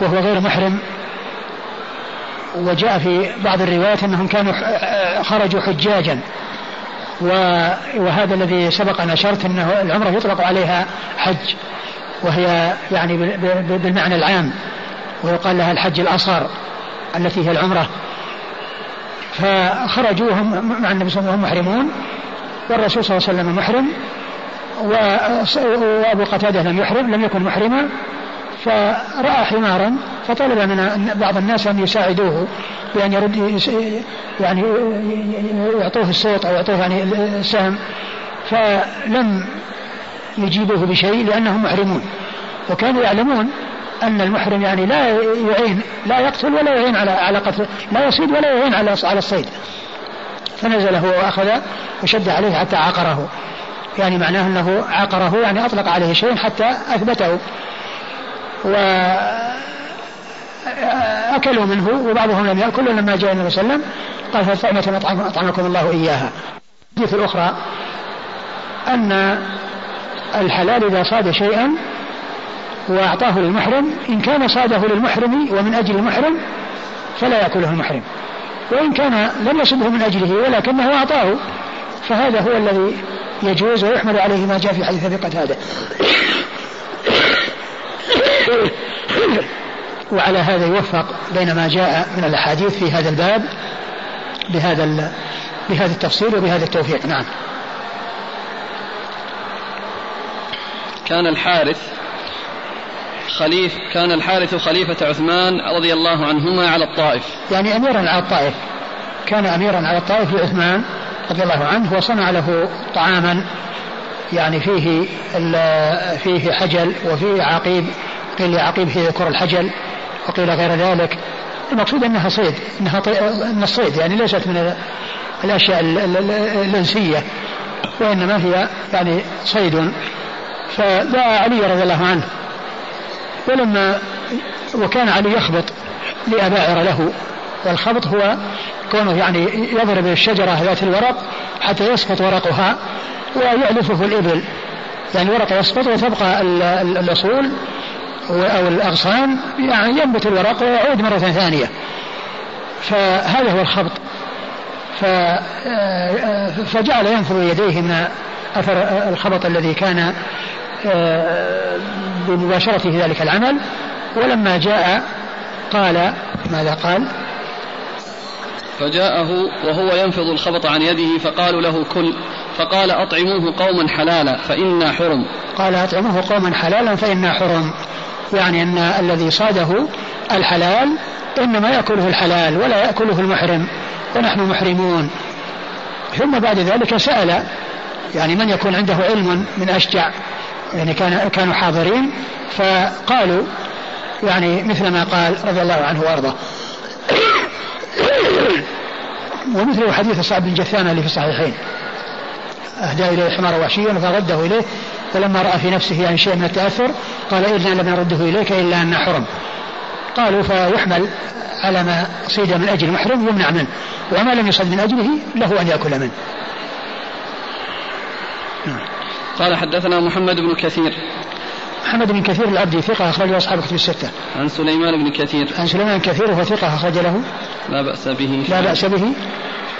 وهو غير محرم. وجاء في بعض الروايات أنهم كانوا خرجوا حجاجا. وهذا الذي سبق أن أشرت أنه العمرة يطلق عليها حج. وهي يعني بالمعنى العام. ويقال لها الحج الأصغر التي هي العمرة. فخرجوا هم مع النبي صلى الله عليه وسلم محرمون. والرسول صلى الله عليه وسلم محرم. وأبو قتادة لم يحرم لم يكن محرما. فرأى حمارا فطلب من بعض الناس أن يساعدوه بأن يرد يعني يعطوه الصوت أو يعطوه يعني السهم فلم يجيبوه بشيء لأنهم محرمون. وكانوا يعلمون أن المحرم يعني لا يعين لا يقتل ولا يعين على على قتل لا يصيد ولا يعين على على الصيد. فنزل هو وأخذ وشد عليه حتى عقره. يعني معناه أنه عقره يعني أطلق عليه شيء حتى أثبته. و أكلوا منه وبعضهم لم يأكل ولما جاء النبي صلى الله عليه وسلم قال فطعمة أطعمكم الله إياها. الحديث الأخرى أن الحلال إذا صاد شيئا وأعطاه للمحرم إن كان صاده للمحرم ومن أجل المحرم فلا يأكله المحرم. وإن كان لم يصبه من أجله ولكنه أعطاه فهذا هو الذي يجوز ويحمل عليه ما جاء في حديث أبي قتادة. (coughs) وعلى هذا يوفق بين ما جاء من الأحاديث في هذا الباب بهذا بهذا التفصيل وبهذا التوفيق. نعم. كان الحارث خليف كان الحارث خليفة عثمان رضي الله عنهما على الطائف. يعني أميرا على الطائف. كان أميرا على الطائف لعثمان رضي الله عنه وصنع له طعاما يعني فيه فيه حجل وفيه عقيب قيل لعقيب هي كر الحجل وقيل غير ذلك. المقصود أنها صيد أنها طي... أن الصيد يعني ليست من الأشياء الأنسية وإنما هي يعني صيد. فدعا علي رضي الله عنه. ولما وكان علي يخبط لأباعر له والخبط هو كونه يعني يضرب الشجرة ذات الورق حتى يسقط ورقها ويعلفه الإبل. يعني ورقة يسقط وتبقى الأصول أو الأغصان يعني ينبت الورق ويعود مرة ثانية. فهذا هو الخبط. فجعل ينفض يديه من أثر الخبط الذي كان آه، بمباشرته ذلك العمل. ولما جاء قال ماذا قال؟ فجاءه وهو ينفض الخبط عن يده فقالوا له كل فقال أطعموه قوما حلالا فإنا حرم. قال أطعموه قوما حلالا فإنا حرم. يعني أن الذي صاده الحلال إنما يأكله الحلال ولا يأكله المحرم ونحن محرمون. ثم بعد ذلك سأل يعني من يكون عنده علم من أشجع يعني كان كانوا حاضرين فقالوا يعني مثل ما قال رضي الله عنه وأرضاه. (coughs) ومثل حديث صعب بن جثامة اللي في الصحيحين أهدى إليه الحمار وحشيا فرده إليه. فلما رأى في نفسه يعني شيء من التأثر قال إنا لم نرده إليك إلا أن حرم قالوا فيحمل على ما صيد من أجل محرم يمنع منه وما لم يصد من أجله له أن يأكل منه قال حدثنا محمد بن كثير محمد بن كثير العبدي ثقة أخرج له أصحاب الكتب الستة. عن سليمان بن كثير. عن سليمان بن كثير وهو ثقة أخرج له. لا بأس به. لا بأس به.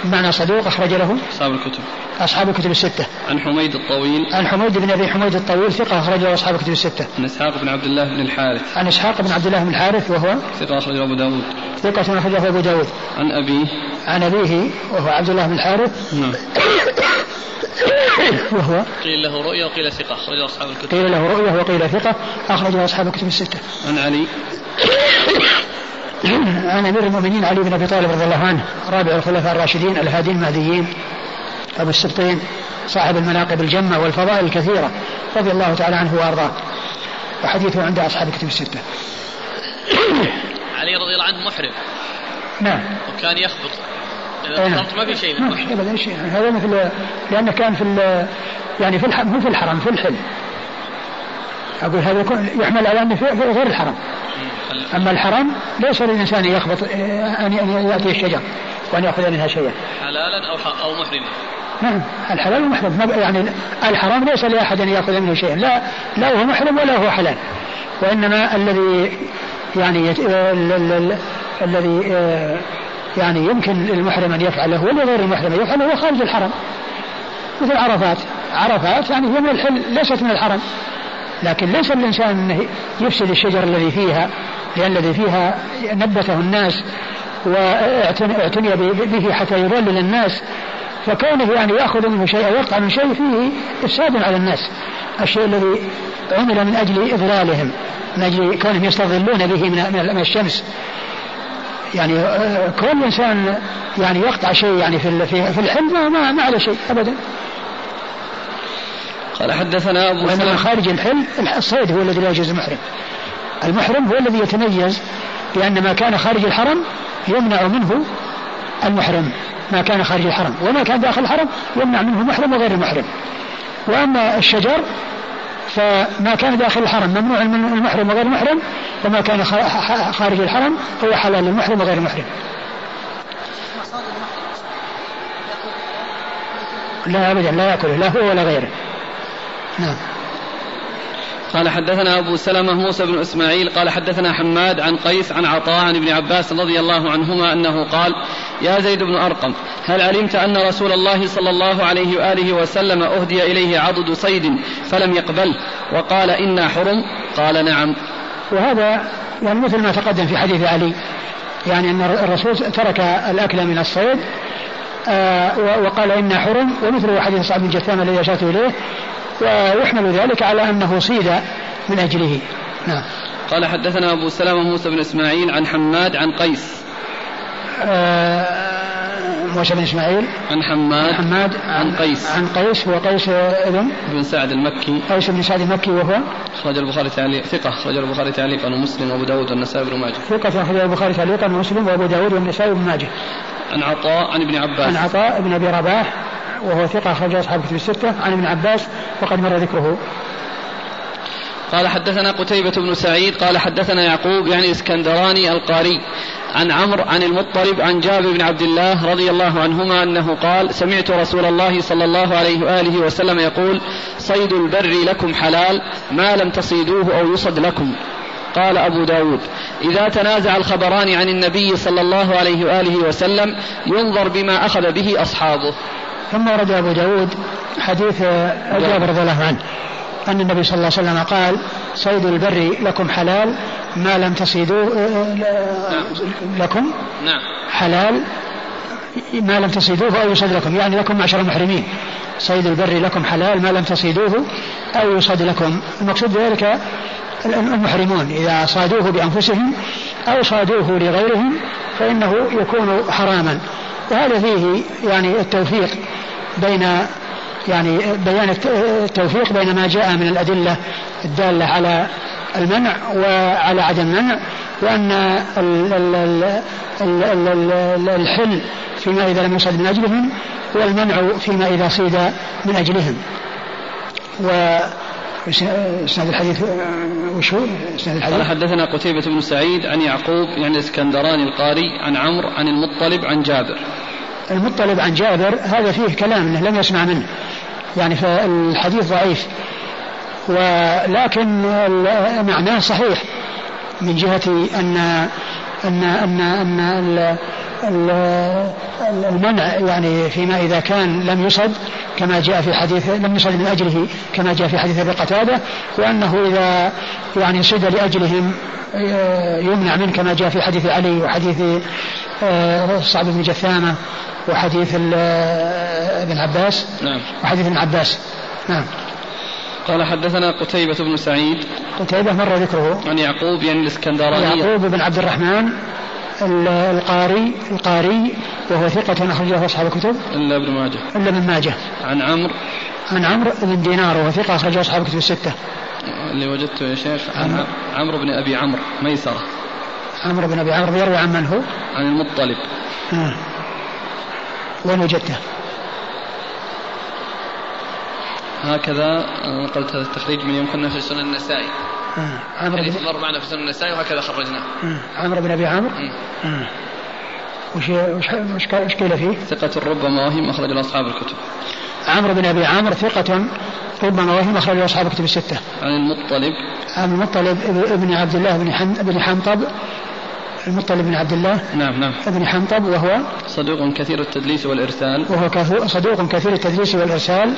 بمعنى صدوق أخرج له. أصحاب الكتب. أصحاب الكتب الستة. عن حميد الطويل. عن حميد بن أبي حميد الطويل ثقة أخرج له أصحاب الكتب الستة. عن إسحاق بن عبد الله بن الحارث. عن إسحاق بن عبد الله بن الحارث وهو. ثقة أخرج أبو داود. ثقة أخرجه أبو داود. عن أبيه. عن أبيه وهو عبد الله بن الحارث. نعم. وهو قيل له رؤيا وقيل ثقة أخرجه أصحاب الكتب قيل له رؤيا وقيل ثقة أخرجه أصحاب الكتب الستة عن علي عن أمير المؤمنين علي بن أبي طالب رضي الله عنه رابع الخلفاء الراشدين الهادين المهديين أبو السبطين صاحب المناقب الجمة والفضائل الكثيرة رضي الله تعالى عنه وأرضاه. وحديثه عند أصحاب الكتب الستة. علي رضي الله عنه محرم. نعم. وكان يخبط. إذا نعم. ما في شيء ما في ابدا شيء. هذا مثل لأنه كان في يعني في الحرم مو في الحرم في الحل. أقول هذا يحمل على أنه في غير الحرم. أما الحرم ليس للإنسان يخبط أن يأتي الشجر وأن يأخذ منها شيئا. حلالا أو أو محرما. نعم الحلال والمحرم. يعني الحرام ليس لأحد أن يأخذ منه شيئا. لا لا هو محرم ولا هو حلال. وإنما الذي يعني الذي آه، يعني يمكن للمحرم أن يفعله ولغير المحرم أن يفعله هو خارج الحرم. مثل عرفات. عرفات يعني هي من الحل ليست من الحرم. لكن ليس الإنسان يفسد الشجر الذي فيها لأن الذي فيها نبته الناس واعتني به حتى يضلل الناس فكونه يعني يأخذ منه شيء أو يقطع من شيء فيه إفساد على الناس الشيء الذي عمل من أجل إضلالهم من أجل كونهم يستظلون به من الشمس يعني آه، كل إنسان يعني يقطع شيء يعني في في الحلم ما ما عليه شيء ابدا. قال حدثنا أبو سلمة خارج الحل الصيد هو الذي لا يجوز المحرم. المحرم هو الذي يتميز بأن ما كان خارج الحرم يمنع منه المحرم. ما كان خارج الحرم. وما كان داخل الحرم يمنع منه المحرم وغير المحرم. وأما الشجر فما كان داخل الحرم ممنوع من المحرم وغير المحرم وما كان خارج الحرم هو حلال للمحرم وغير المحرم لا ابدا لا يأكله لا هو ولا غيره. نعم. قال حدثنا أبو سلمة موسى بن إسماعيل قال حدثنا حماد عن قيس عن عطاء عن ابن عباس رضي الله عنهما أنه قال يا زيد بن أرقم هل علمت أن رسول الله صلى الله عليه وآله وسلم أهدي إليه عضد صيد فلم يقبله وقال إنا حرم. قال نعم. وهذا يعني مثل ما تقدم في حديث علي يعني أن الرسول ترك الأكل من الصيد آه وقال إنا حرم. ومثله حديث صعب بن الذي أشرت إليه ويحمل ذلك على أنه صيد من أجله. نعم. قال حدثنا أبو سلمة موسى بن إسماعيل عن حماد عن قيس. آه موسى بن إسماعيل. عن حماد عن حماد عن قيس. عن قيس هو قيس ابن؟ بن سعد المكي. قيس بن سعد المكي وهو؟ أخرج البخاري تعليق ثقة أخرج البخاري تعليقا ومسلم وأبو داود والنسائي بن ماجه. ثقة أخرج البخاري تعليقا ومسلم وأبو داود والنسائي بن ماجه. عن عطاء عن ابن عباس. عن عطاء بن أبي رباح. وهو ثقة أخرج أصحاب كتب الستة عن ابن عباس وقد مر ذكره. قال حدثنا قتيبة بن سعيد قال حدثنا يعقوب يعني اسكندراني القاري عن عمرو عن المطلب عن جابر بن عبد الله رضي الله عنهما أنه قال سمعت رسول الله صلى الله عليه وآله وسلم يقول صيد البر لكم حلال ما لم تصيدوه أو يصد لكم. قال أبو داود إذا تنازع الخبران عن النبي صلى الله عليه وآله وسلم ينظر بما أخذ به أصحابه. ثم ورد أبو داود حديث جابر رضي الله عنه أن النبي صلى الله عليه وسلم قال صيد البر لكم حلال ما لم تصيدوه لكم نعم. حلال ما لم تصيدوه أو يصد لكم يعني لكم معشر المحرمين صيد البر لكم حلال ما لم تصيدوه أو يصد لكم. المقصود بذلك المحرمون إذا صادوه بأنفسهم أو صادوه لغيرهم فإنه يكون حراما. وهذا فيه يعني التوفيق بين يعني بيان التوفيق بين ما جاء من الأدلة الدالة على المنع وعلى عدم المنع وأن الحل فيما إذا لم يصد من أجلهم والمنع فيما إذا صيد من أجلهم. و إسناد الحديث وش هو؟ إسناد الحديث؟ قال حدثنا قتيبة بن سعيد عن يعقوب يعني الإسكندراني القاري عن عمرو عن المطلب عن جابر. المطلب عن جابر هذا فيه كلام إنه لم يسمع منه. يعني فالحديث ضعيف. ولكن معناه صحيح من جهة أن أن أن أن المنع يعني فيما إذا كان لم يصد كما جاء في حديث لم يصد من أجله كما جاء في حديث أبي قتادة وأنه إذا يعني صد لأجلهم آه، يمنع منه كما جاء في حديث علي وحديث آه، صعب بن جثامة وحديث آه، ابن عباس. نعم. وحديث ابن عباس. نعم. قال حدثنا قتيبة بن سعيد. قتيبة مر ذكره. عن يعقوب يعني الاسكندراني يعقوب بن عبد الرحمن. القاري القاري وهو ثقة أخرجه أصحاب الكتب إلا ابن ماجه إلا ابن ماجه عن عمرو عن عمرو بن دينار وهو ثقة أخرجه أصحاب الكتب الستة اللي وجدته يا شيخ عن عمرو بن أبي عمرو ميسرة عمرو بن أبي عمرو يروي عن من هو؟ عن المطلب آه. وين وجدته؟ هكذا قلت هذا التخريج من يمكننا في سنن النسائي آه. عمرو بن مر معنا في سنن النسائي وهكذا خرجناه آه. عمرو بن أبي عمرو آه. وش وش وش قيل فيه؟ ثقة ربما وهم أخرج أصحاب الكتب. عمرو بن أبي عامر ثقة ربما وهم أخرج أصحاب الكتب الستة. عن المطلب. عن المطلب ابن عبد الله بن بن حنطب المطلب بن عبد الله نعم نعم. ابن حنطب وهو صدوق كثير التدليس والإرسال. وهو صدوق كثير التدليس والإرسال.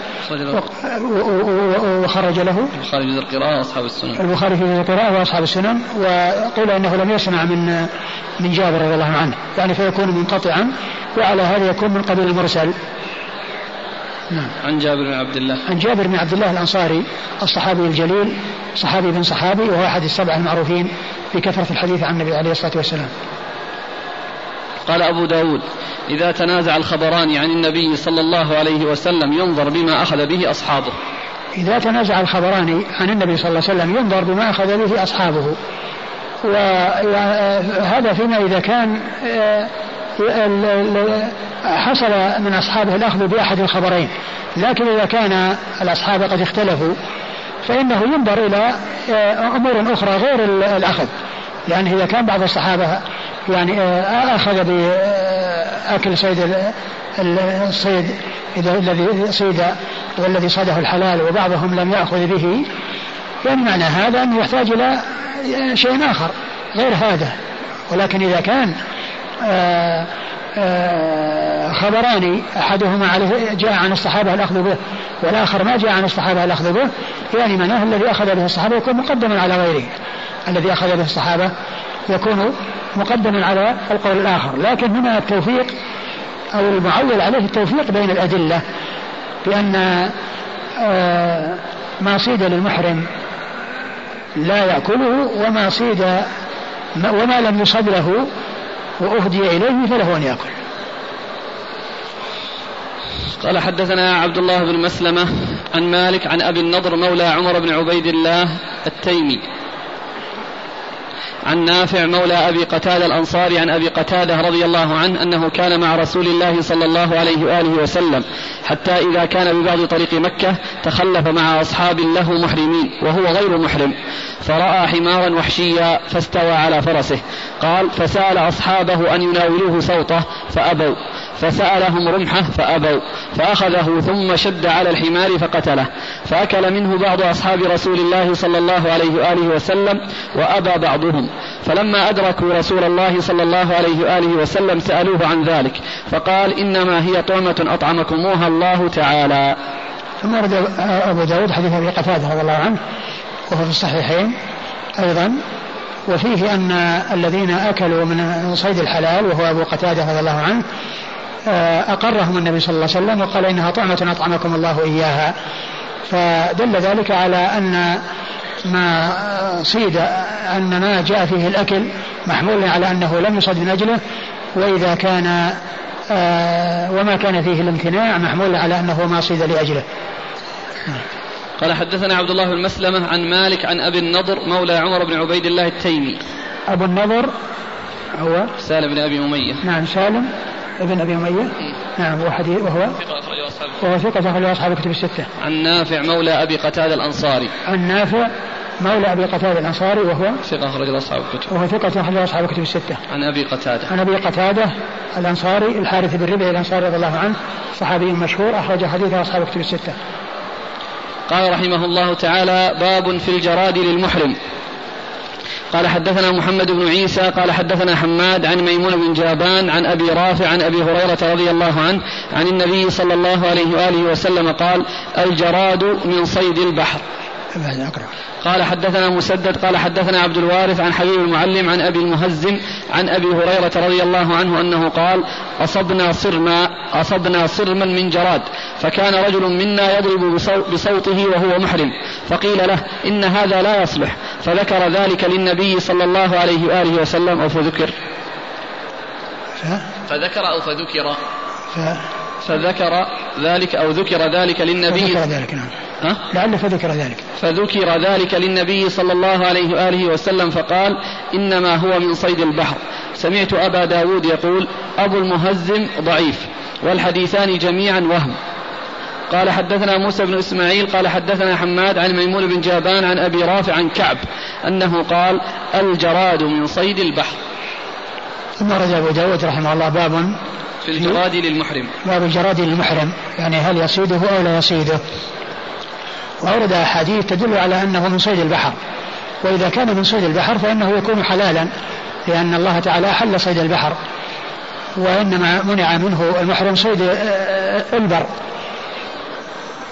وخرج له البخاري في القراءة وأصحاب السنن. البخاري في القراءة وأصحاب السنن وقيل أنه لم يسمع من من جابر رضي الله عنه يعني فيكون منقطعا وعلى هذا يكون من قبيل المرسل. نعم. عن جابر بن عبد الله. عن جابر بن عبد الله الأنصاري الصحابي الجليل صحابي بن صحابي وهو أحد السبعة المعروفين بكثرة الحديث عن النبي عليه الصلاة والسلام. قال أبو داود إذا تنازع الخبران عن النبي صلى الله عليه وسلم ينظر بما أخذ به أصحابه. إذا تنازع الخبران عن النبي صلى الله عليه وسلم ينظر بما أخذ به أصحابه. وهذا فيما إذا كان آه، حصل من أصحابه الأخذ بأحد الخبرين. لكن إذا كان الأصحاب قد اختلفوا فإنه ينظر إلى آه، أمور أخرى غير الأخذ. لأن إذا كان بعض الصحابة يعني آه، أخذ بأكل صيد الصيد الذي صيد والذي صاده الحلال وبعضهم لم يأخذ به يعني معنى هذا أنه يحتاج إلى شيء آخر غير هذا. ولكن إذا كان آه، آه، خبران أحدهما عليه جاء عن الصحابة الأخذ به والآخر ما جاء عن الصحابة الأخذ به يعني معناه الذي أخذ به الصحابة يكون مقدما على غيره. الذي أخذ به الصحابة يكون مقدما على القول الآخر. لكن هنا التوفيق أو المعول عليه التوفيق بين الأدلة بأن آه، ما صيد للمحرم لا يأكله وما صيد وما لم يصد له وأهدي إليه فله أن يأكل. قال حدثنا عبد الله بن مسلمة عن مالك عن أبي النضر مولى عمر بن عبيد الله التيمي. عن نافع مولى أبي قتادة الأنصاري عن أبي قتادة رضي الله عنه أنه كان مع رسول الله صلى الله عليه وآله وسلم حتى إذا كان ببعض طريق مكة تخلف مع أصحاب له محرمين وهو غير محرم. فرأى حمارا وحشيا فاستوى على فرسه. قال فسأل أصحابه أن يناولوه صوته فأبوا. فسألهم رمحه فأبوا فأخذه ثم شد على الحمار فقتله فأكل منه بعض أصحاب رسول الله صلى الله عليه وآله وسلم وأبى بعضهم فلما أدركوا رسول الله صلى الله عليه وآله وسلم سألوه عن ذلك فقال إنما هي طعمة أطعمكموها الله تعالى. ثم ورد أبو داود حديث أبي قتادة رضي الله عنه وهو في الصحيحين أيضا وفيه أن الذين أكلوا من صيد الحلال وهو أبو قتادة رضي الله عنه أقرهم النبي صلى الله عليه وسلم وقال إنها طعمة أطعمكم الله إياها فدل ذلك على أن ما صيد أن ما جاء فيه الأكل محمول على أنه لم يصد من أجله وإذا كان آه، وما كان فيه الامتناع محمول على أنه ما صيد لأجله. قال حدثنا عبد الله بن مسلمة عن مالك عن أبي النضر مولى عمر بن عبيد الله التيمي. أبو النضر هو سالم بن أبي أمية. نعم سالم. ابن أبي أمية نعم وهو حديث وهو وهو ثقة أخرج أصحاب الكتب الستة. عن نافع مولى أبي قتادة الأنصاري. عن نافع مولى أبي قتادة الأنصاري وهو ثقة أخرج أصحاب الكتب. وهو ثقة أخرج أصحاب الكتب الستة. عن أبي قتادة. عن أبي قتادة الأنصاري الحارث بن ربيع الأنصاري رضي الله عنه صحابي مشهور أخرج حديثه أصحاب الكتب الستة. قال رحمه الله تعالى باب في الجراد للمحرم قال حدثنا محمد بن عيسى قال حدثنا حماد عن ميمون بن جابان عن أبي رافع عن أبي هريرة رضي الله عنه عن النبي صلى الله عليه وآله وسلم قال الجراد من صيد البحر. قال حدثنا مسدد قال حدثنا عبد الوارث عن حبيب المعلم عن أبي المهزم عن أبي هريرة رضي الله عنه أنه قال أصبنا صرما أصبنا صرما من جراد فكان رجل منا يضرب بصوته وهو محرم فقيل له إن هذا لا يصلح فذكر ذلك للنبي صلى الله عليه وآله وسلم أو فذكر. فذكر أو فذكر؟ فذكر ذلك أو ذكر ذلك للنبي فذكر ذلك نعم. لعل فذكر ذلك. فذكر ذلك للنبي صلى الله عليه وآله وسلم فقال إنما هو من صيد البحر. سمعت أبا داود يقول أبو المهزم ضعيف والحديثان جميعا وهم. قال حدثنا موسى بن إسماعيل قال حدثنا حماد عن ميمون بن جابان عن أبي رافع عن كعب أنه قال الجراد من صيد البحر. ثم رجع أبو داود رحمه الله باب في الجراد للمحرم. باب الجراد للمحرم. يعني هل يصيده أو لا يصيده. وأورد أحاديث تدل على أنه من صيد البحر. وإذا كان من صيد البحر فإنه يكون حلالا لأن الله تعالى أحل صيد البحر. وإنما منع منه المحرم صيد البر.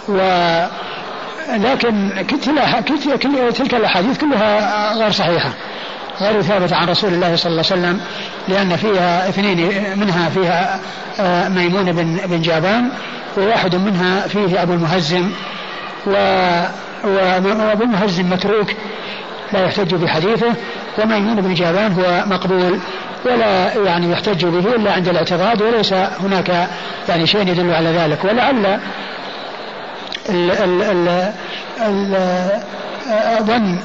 و لكن تلك الأحاديث كلها غير صحيحة. غير ثابتة عن رسول الله صلى الله عليه وسلم لأن فيها اثنين منها فيها آه، ميمون بن بن جابان وواحد منها فيه أبو المهزم. وابن مهزم متروك لا يحتج بحديثه وميمون بن جابان هو مقبول ولا يعني يحتج به إلا عند الاعتقاد وليس هناك يعني شيء يدل على ذلك. ولعل أظن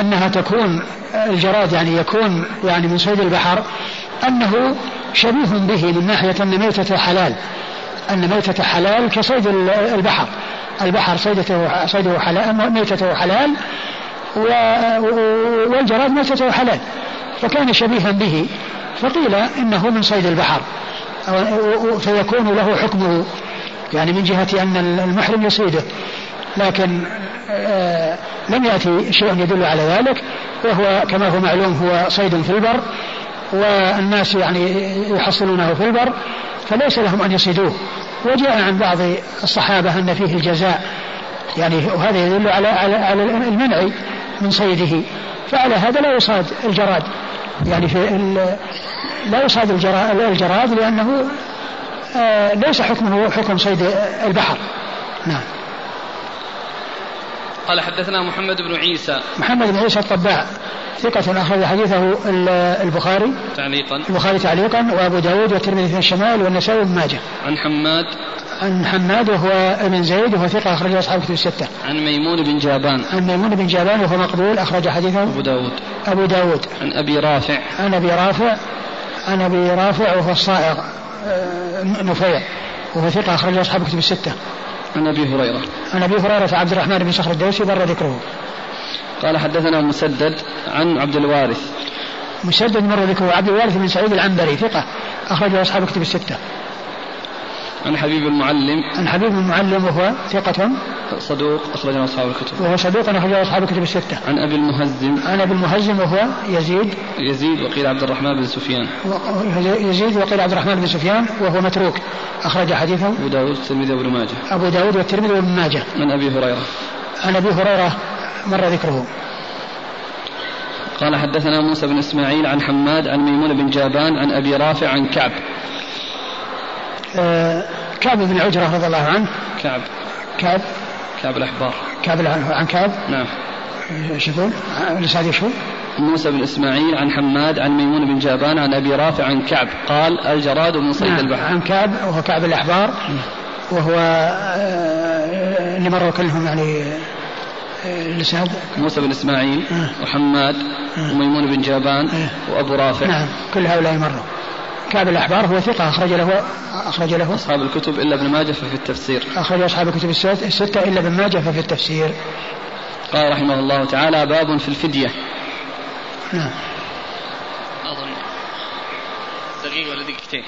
أنها تكون الجراد يعني يكون يعني من صيد البحر أنه شبيه به من ناحية أن ميتته حلال أن ميتة حلال كصيد البحر. البحر صيدته صيده حلال ميتته حلال والجراد ميتته حلال. فكان شبيها به فقيل إنه من صيد البحر. فيكون له حكمه يعني من جهة أن المحرم يصيده. لكن آه لم يأتي شيء يدل على ذلك. وهو كما هو معلوم هو صيد في البر والناس يعني يحصلونه في البر فليس لهم أن يصيدوه. وجاء عن بعض الصحابة أن فيه الجزاء يعني وهذا يدل على على على المنع من صيده. فعلى هذا لا يصاد الجراد. يعني في لا يصاد الجراد لأنه آه، ليس حكمه حكم صيد البحر. نعم. قال حدثنا محمد بن عيسى محمد بن عيسى الطباع ثقة أخرج حديثه البخاري تعليقا البخاري تعليقا وأبو داود والترمذي في الشمال والنسائي بن ماجه عن حماد عن حماد وهو ابن زيد وهو ثقة أخرج أصحاب كتب الستة. عن ميمون بن جابان. عن ميمون بن جابان وهو مقبول أخرج حديثه أبو داود. أبو داود. عن أبي رافع. عن أبي رافع عن أبي رافع وهو الصائغ آه، نفيع وهو ثقة أخرج أصحاب كتب الستة. عن أبي هريرة. عن أبي هريرة عبد الرحمن بن صخر الدوسي بر ذكره. قال حدثنا مسدد عن عبد الوارث. مسدد مر ذكره عبد الوارث بن سعيد العنبري ثقة أخرجه أصحاب كتب الستة. عن حبيب المعلم. عن حبيب المعلم وهو ثقة. صدوق أخرجه أصحاب الكتب. وهو صدوق أخرجه أصحاب الكتب الستة. عن أبي المهزم. عن أبي المهزم وهو يزيد. يزيد وقيل عبد الرحمن بن سفيان. يزيد وقيل عبد الرحمن بن سفيان وهو متروك. أخرج حديثه. أبو داود والترمذي وابن ماجه. أبو داود والترمذي وابن ماجه. عن أبي هريرة. عن أبي هريرة مر ذكره. قال حدثنا موسى بن إسماعيل عن حماد عن ميمون بن جابان عن أبي رافع عن كعب. كعب بن عجرة رضي الله عنه. كعب. كعب. كعب الأحبار. كعب عن كعب. نعم. إيش يقول؟ الاسناد إيش موسى بن إسماعيل عن حماد عن ميمون بن جابان عن أبي رافع عن كعب. قال الجراد من صيد نعم البحر. عن كعب وهو كعب الأحبار وهو آه، اللي مروا كلهم يعني الاسناد موسى بن إسماعيل آه. وحماد آه. وميمون بن جابان وأبو رافع. نعم كل هؤلاء مروا. كعب الأحبار هو ثقة أخرج له أخرج له. أصحاب الكتب إلا ابن ماجه ففي التفسير. أخرج أصحاب الكتب الستة إلا ابن ماجه ففي التفسير. قال رحمه الله تعالى باب في الفدية. نعم. أظن. دقيقة ولا دقيقتين؟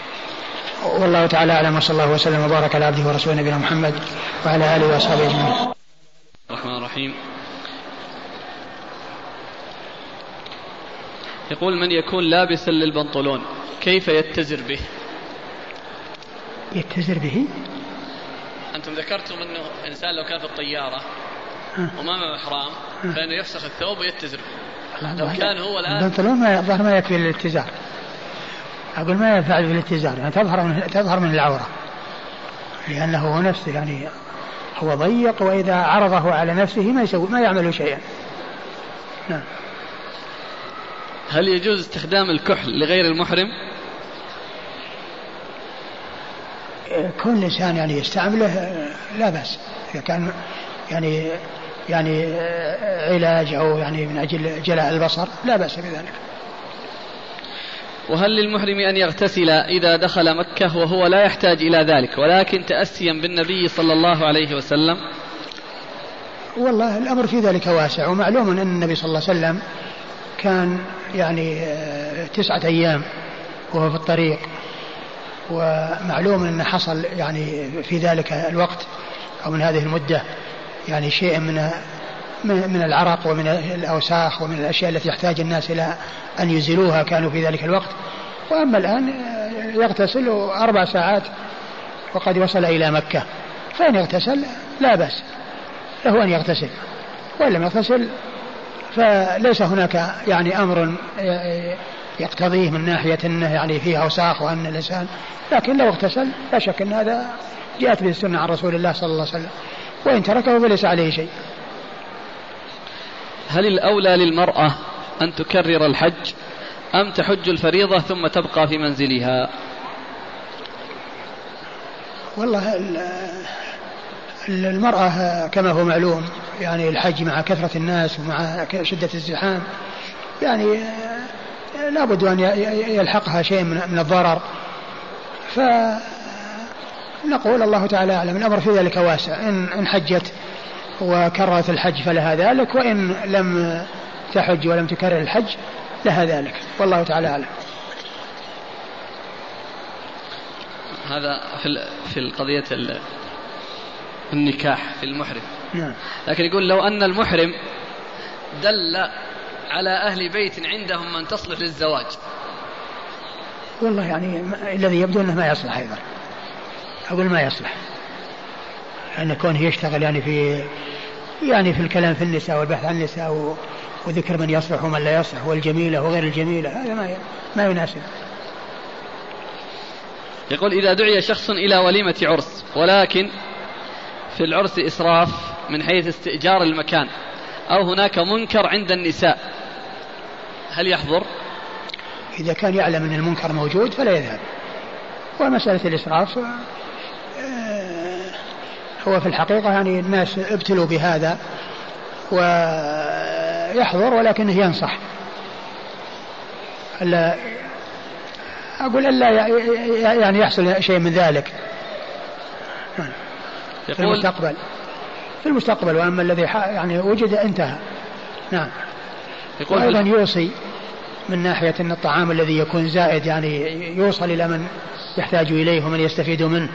والله تعالى أعلم وصلى الله وسلم وبارك على عبده ورسوله نبينا محمد وعلى آله وأصحابه أجمعين. الرحمن الرحيم. يقول من يكون لابسا للبنطلون؟ كيف يتزر به؟ يتزر به؟ أنتم ذكرتم أنه إنسان لو كان في الطيارة وما معه إحرام فإنه يفسخ الثوب ويتزر به. لو كان هو الآن البنطلون ما الظاهر ما يكفي للاتزار أقول ما ينفع في الاتزار؟ يعني تظهر من تظهر من العورة. لأنه هو نفسه يعني هو ضيق وإذا عرضه على نفسه ما يسوي ما يعمل شيئا. نعم. هل يجوز استخدام الكحل لغير المحرم؟ كل إنسان يعني يستعمله لا بأس إذا كان يعني يعني علاج أو يعني من أجل جلاء البصر لا بأس بذلك. وهل للمحرم أن يغتسل إذا دخل مكة وهو لا يحتاج إلى ذلك ولكن تأسيا بالنبي صلى الله عليه وسلم؟ والله الأمر في ذلك واسع ومعلوم أن النبي صلى الله عليه وسلم كان يعني آه، تسعة أيام وهو في الطريق ومعلوم أن حصل يعني في ذلك الوقت أو من هذه المدة يعني شيء من من العرق ومن الأوساخ ومن الأشياء التي يحتاج الناس إلى أن يزيلوها كانوا في ذلك الوقت. وأما الآن يغتسل أربع ساعات وقد وصل إلى مكة. فإن يغتسل لا بأس له أن يغتسل. وإن لم يغتسل فليس هناك يعني أمر يقتضيه من ناحية أنه يعني فيه أوساخ وأن الإنسان لكن لو اغتسل لا شك أن هذا جاءت به السنة عن رسول الله صلى الله عليه وسلم وإن تركه فليس عليه شيء. هل الأولى للمرأة أن تكرر الحج أم تحج الفريضة ثم تبقى في منزلها؟ والله المرأة كما هو معلوم يعني الحج مع كثرة الناس ومع شدة الزحام يعني لابد أن يلحقها شيء من الضرر. فنقول الله تعالى أعلم. الأمر في ذلك واسع. إن حجت وكررت الحج فلها ذلك وإن لم تحج ولم تكرر الحج لها ذلك. والله تعالى أعلم. هذا في في القضية النكاح في المحرم. نعم. لكن يقول لو أن المحرم دل على أهل بيت عندهم من تصلح للزواج. والله يعني الذي يبدو أنه ما يصلح أيضا. أقول ما يصلح. أن كونه يشتغل يعني في يعني في الكلام في النساء والبحث عن النساء وذكر من يصلح ومن لا يصلح والجميلة وغير الجميلة هذا ما ما يناسب. يقول إذا دعي شخص إلى وليمة عرس ولكن في العرس إسراف من حيث استئجار المكان أو هناك منكر عند النساء هل يحضر؟ إذا كان يعلم أن المنكر موجود فلا يذهب. ومسألة الإسراف آه، هو في الحقيقة يعني الناس ابتلوا بهذا ويحضر ولكنه ينصح. ألا أقول ألا يعني يحصل شيء من ذلك. في المستقبل. في المستقبل وأما الذي يعني وجد انتهى. نعم. يقول وأيضا يوصي. من ناحية أن الطعام الذي يكون زائد يعني يوصل إلى من يحتاج إليه ومن يستفيد منه.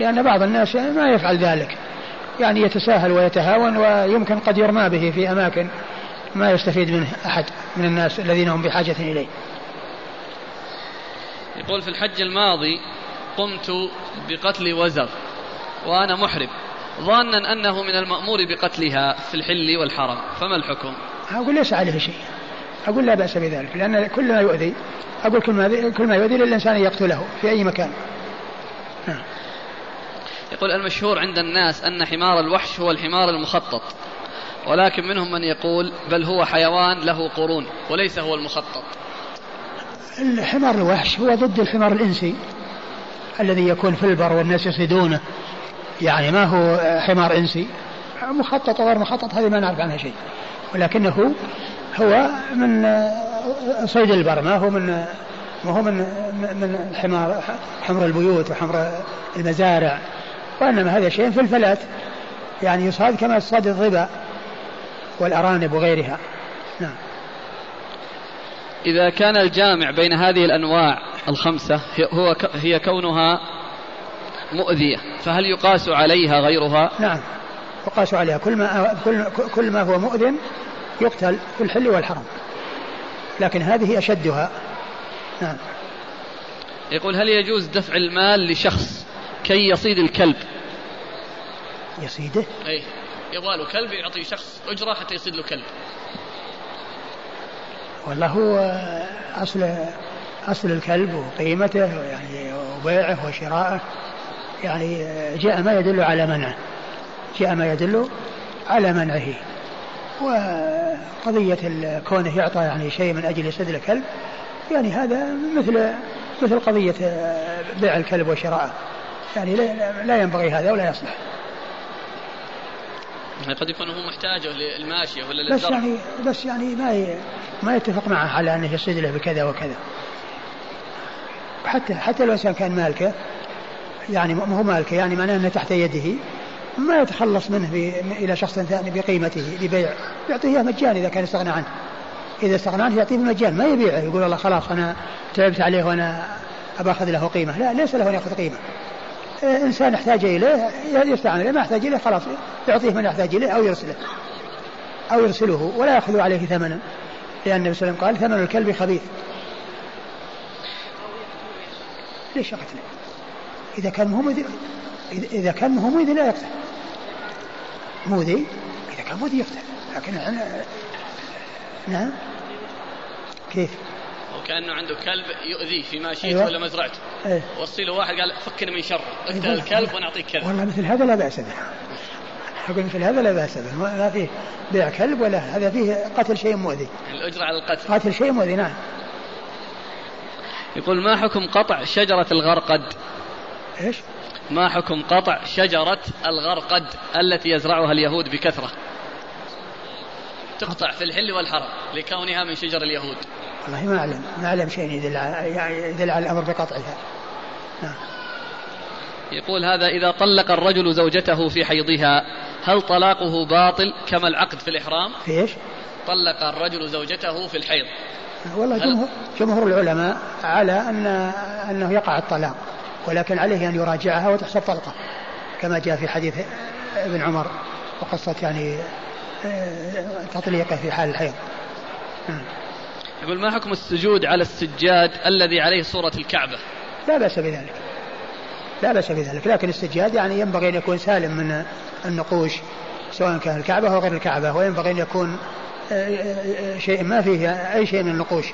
لأن بعض الناس ما يفعل ذلك. يعني يتساهل ويتهاون ويمكن قد يرمى به في أماكن ما يستفيد منه أحد من الناس الذين هم بحاجة إليه. يقول في الحج الماضي قمت بقتل وزغ وأنا محرم ظانا أنه من المأمور بقتلها في الحل والحرم فما الحكم؟ أقول ليس عليه شيء. أقول لا بأس بذلك لأن كل ما يؤذي أقول كل ما, كل ما يؤذي للإنسان يقتله في أي مكان. نعم. يقول المشهور عند الناس أن حمار الوحش هو الحمار المخطط ولكن منهم من يقول بل هو حيوان له قرون وليس هو المخطط. الحمار الوحش هو ضد الحمار الإنسي الذي يكون في البر والناس يصيدونه يعني ما هو حمار إنسي مخطط وغير مخطط هذه ما نعرف عنها شيء ولكنه هو من صيد البر ما هو من ما هو من من الحمار حمر البيوت وحمر المزارع وإنما هذا شيء في الفلات يعني يصاد كما يصاد الظبا والأرانب وغيرها. نعم. إذا كان الجامع بين هذه الأنواع الخمسة هو هي كونها مؤذية فهل يقاس عليها غيرها؟ نعم. يقاس عليها. كل ما كل, كل ما هو مؤذن يقتل في الحل والحرم لكن هذه أشدها. نعم. يقول هل يجوز دفع المال لشخص كي يصيد الكلب؟ يصيده؟ أي يبغى له كلب يعطي شخص أجرة حتى يصيد له كلب. والله هو أصل أصل الكلب وقيمته يعني وبيعه وشراءه. يعني جاء ما يدل على منعه. جاء ما يدل على منعه. وقضية كونه يعطى يعني شيء من أجل يسد الكلب يعني هذا مثل مثل قضية بيع الكلب وشراءه. يعني لا ينبغي هذا ولا يصلح. يعني قد يكون هو محتاجه للماشية ولا للزرع بس يعني بس يعني ما ما يتفق معه على أنه يصيد له بكذا وكذا. حتى حتى لو كان مالكه يعني ما هو مالكه يعني معناه أنه تحت يده. ما يتخلص منه إلى شخص ثاني بقيمته ببيع يعطيه إياه مجان إذا كان استغنى عنه. إذا استغنى عنه يعطيه بالمجان ما يبيعه يقول والله خلاص أنا تعبت عليه وأنا أباخذ له قيمة. لا ليس له أن يأخذ قيمة. إنسان احتاج إليه يستعان إليه ما احتاج إليه خلاص يعطيه من يحتاج إليه أو يرسله. أو يرسله ولا يأخذ عليه ثمنا لأن النبي صلى الله عليه وسلم قال ثمن الكلب خبيث. ليش قتله؟ إذا كان مهم اذا كان مهم لا يقتل. مؤذي؟ إذا كان مؤذي يقتل. لكن أنا نعم. كيف؟ وكانه عنده كلب يؤذيه في ماشيته أيوة. ولا مزرعته أيه. وصي له واحد قال فكني من شره اقتل أيوة. الكلب ونعطيك كذا والله مثل هذا لا بأس به. أقول مثل هذا لا بأس به. ما فيه بيع كلب ولا هذا فيه قتل شيء مؤذي. الأجرة على القتل. قتل شيء مؤذي نعم. يقول ما حكم قطع شجرة الغرقد؟ إيش؟ ما حكم قطع شجرة الغرقد التي يزرعها اليهود بكثرة؟ تقطع في الحل والحرم لكونها من شجر اليهود. والله ما أعلم ما أعلم شيء يدل على يدل على الأمر بقطعها. نعم. يقول هذا إذا طلق الرجل زوجته في حيضها هل طلاقه باطل كما العقد في الإحرام؟ في إيش؟ طلق الرجل زوجته في الحيض. والله جمهور, جمهور العلماء على أن أنه يقع الطلاق. ولكن عليه أن يراجعها وتحسب طلقة كما جاء في حديث ابن عمر وقصة يعني آه، تطليقه في حال الحيض. يقول ما حكم السجود على السجاد الذي عليه صورة الكعبة؟ لا بأس بذلك. لا بأس بذلك. لكن السجاد يعني ينبغي أن يكون سالم من النقوش سواء كان الكعبة أو غير الكعبة وينبغي أن يكون آه، آه، شيء ما فيه أي شيء من النقوش.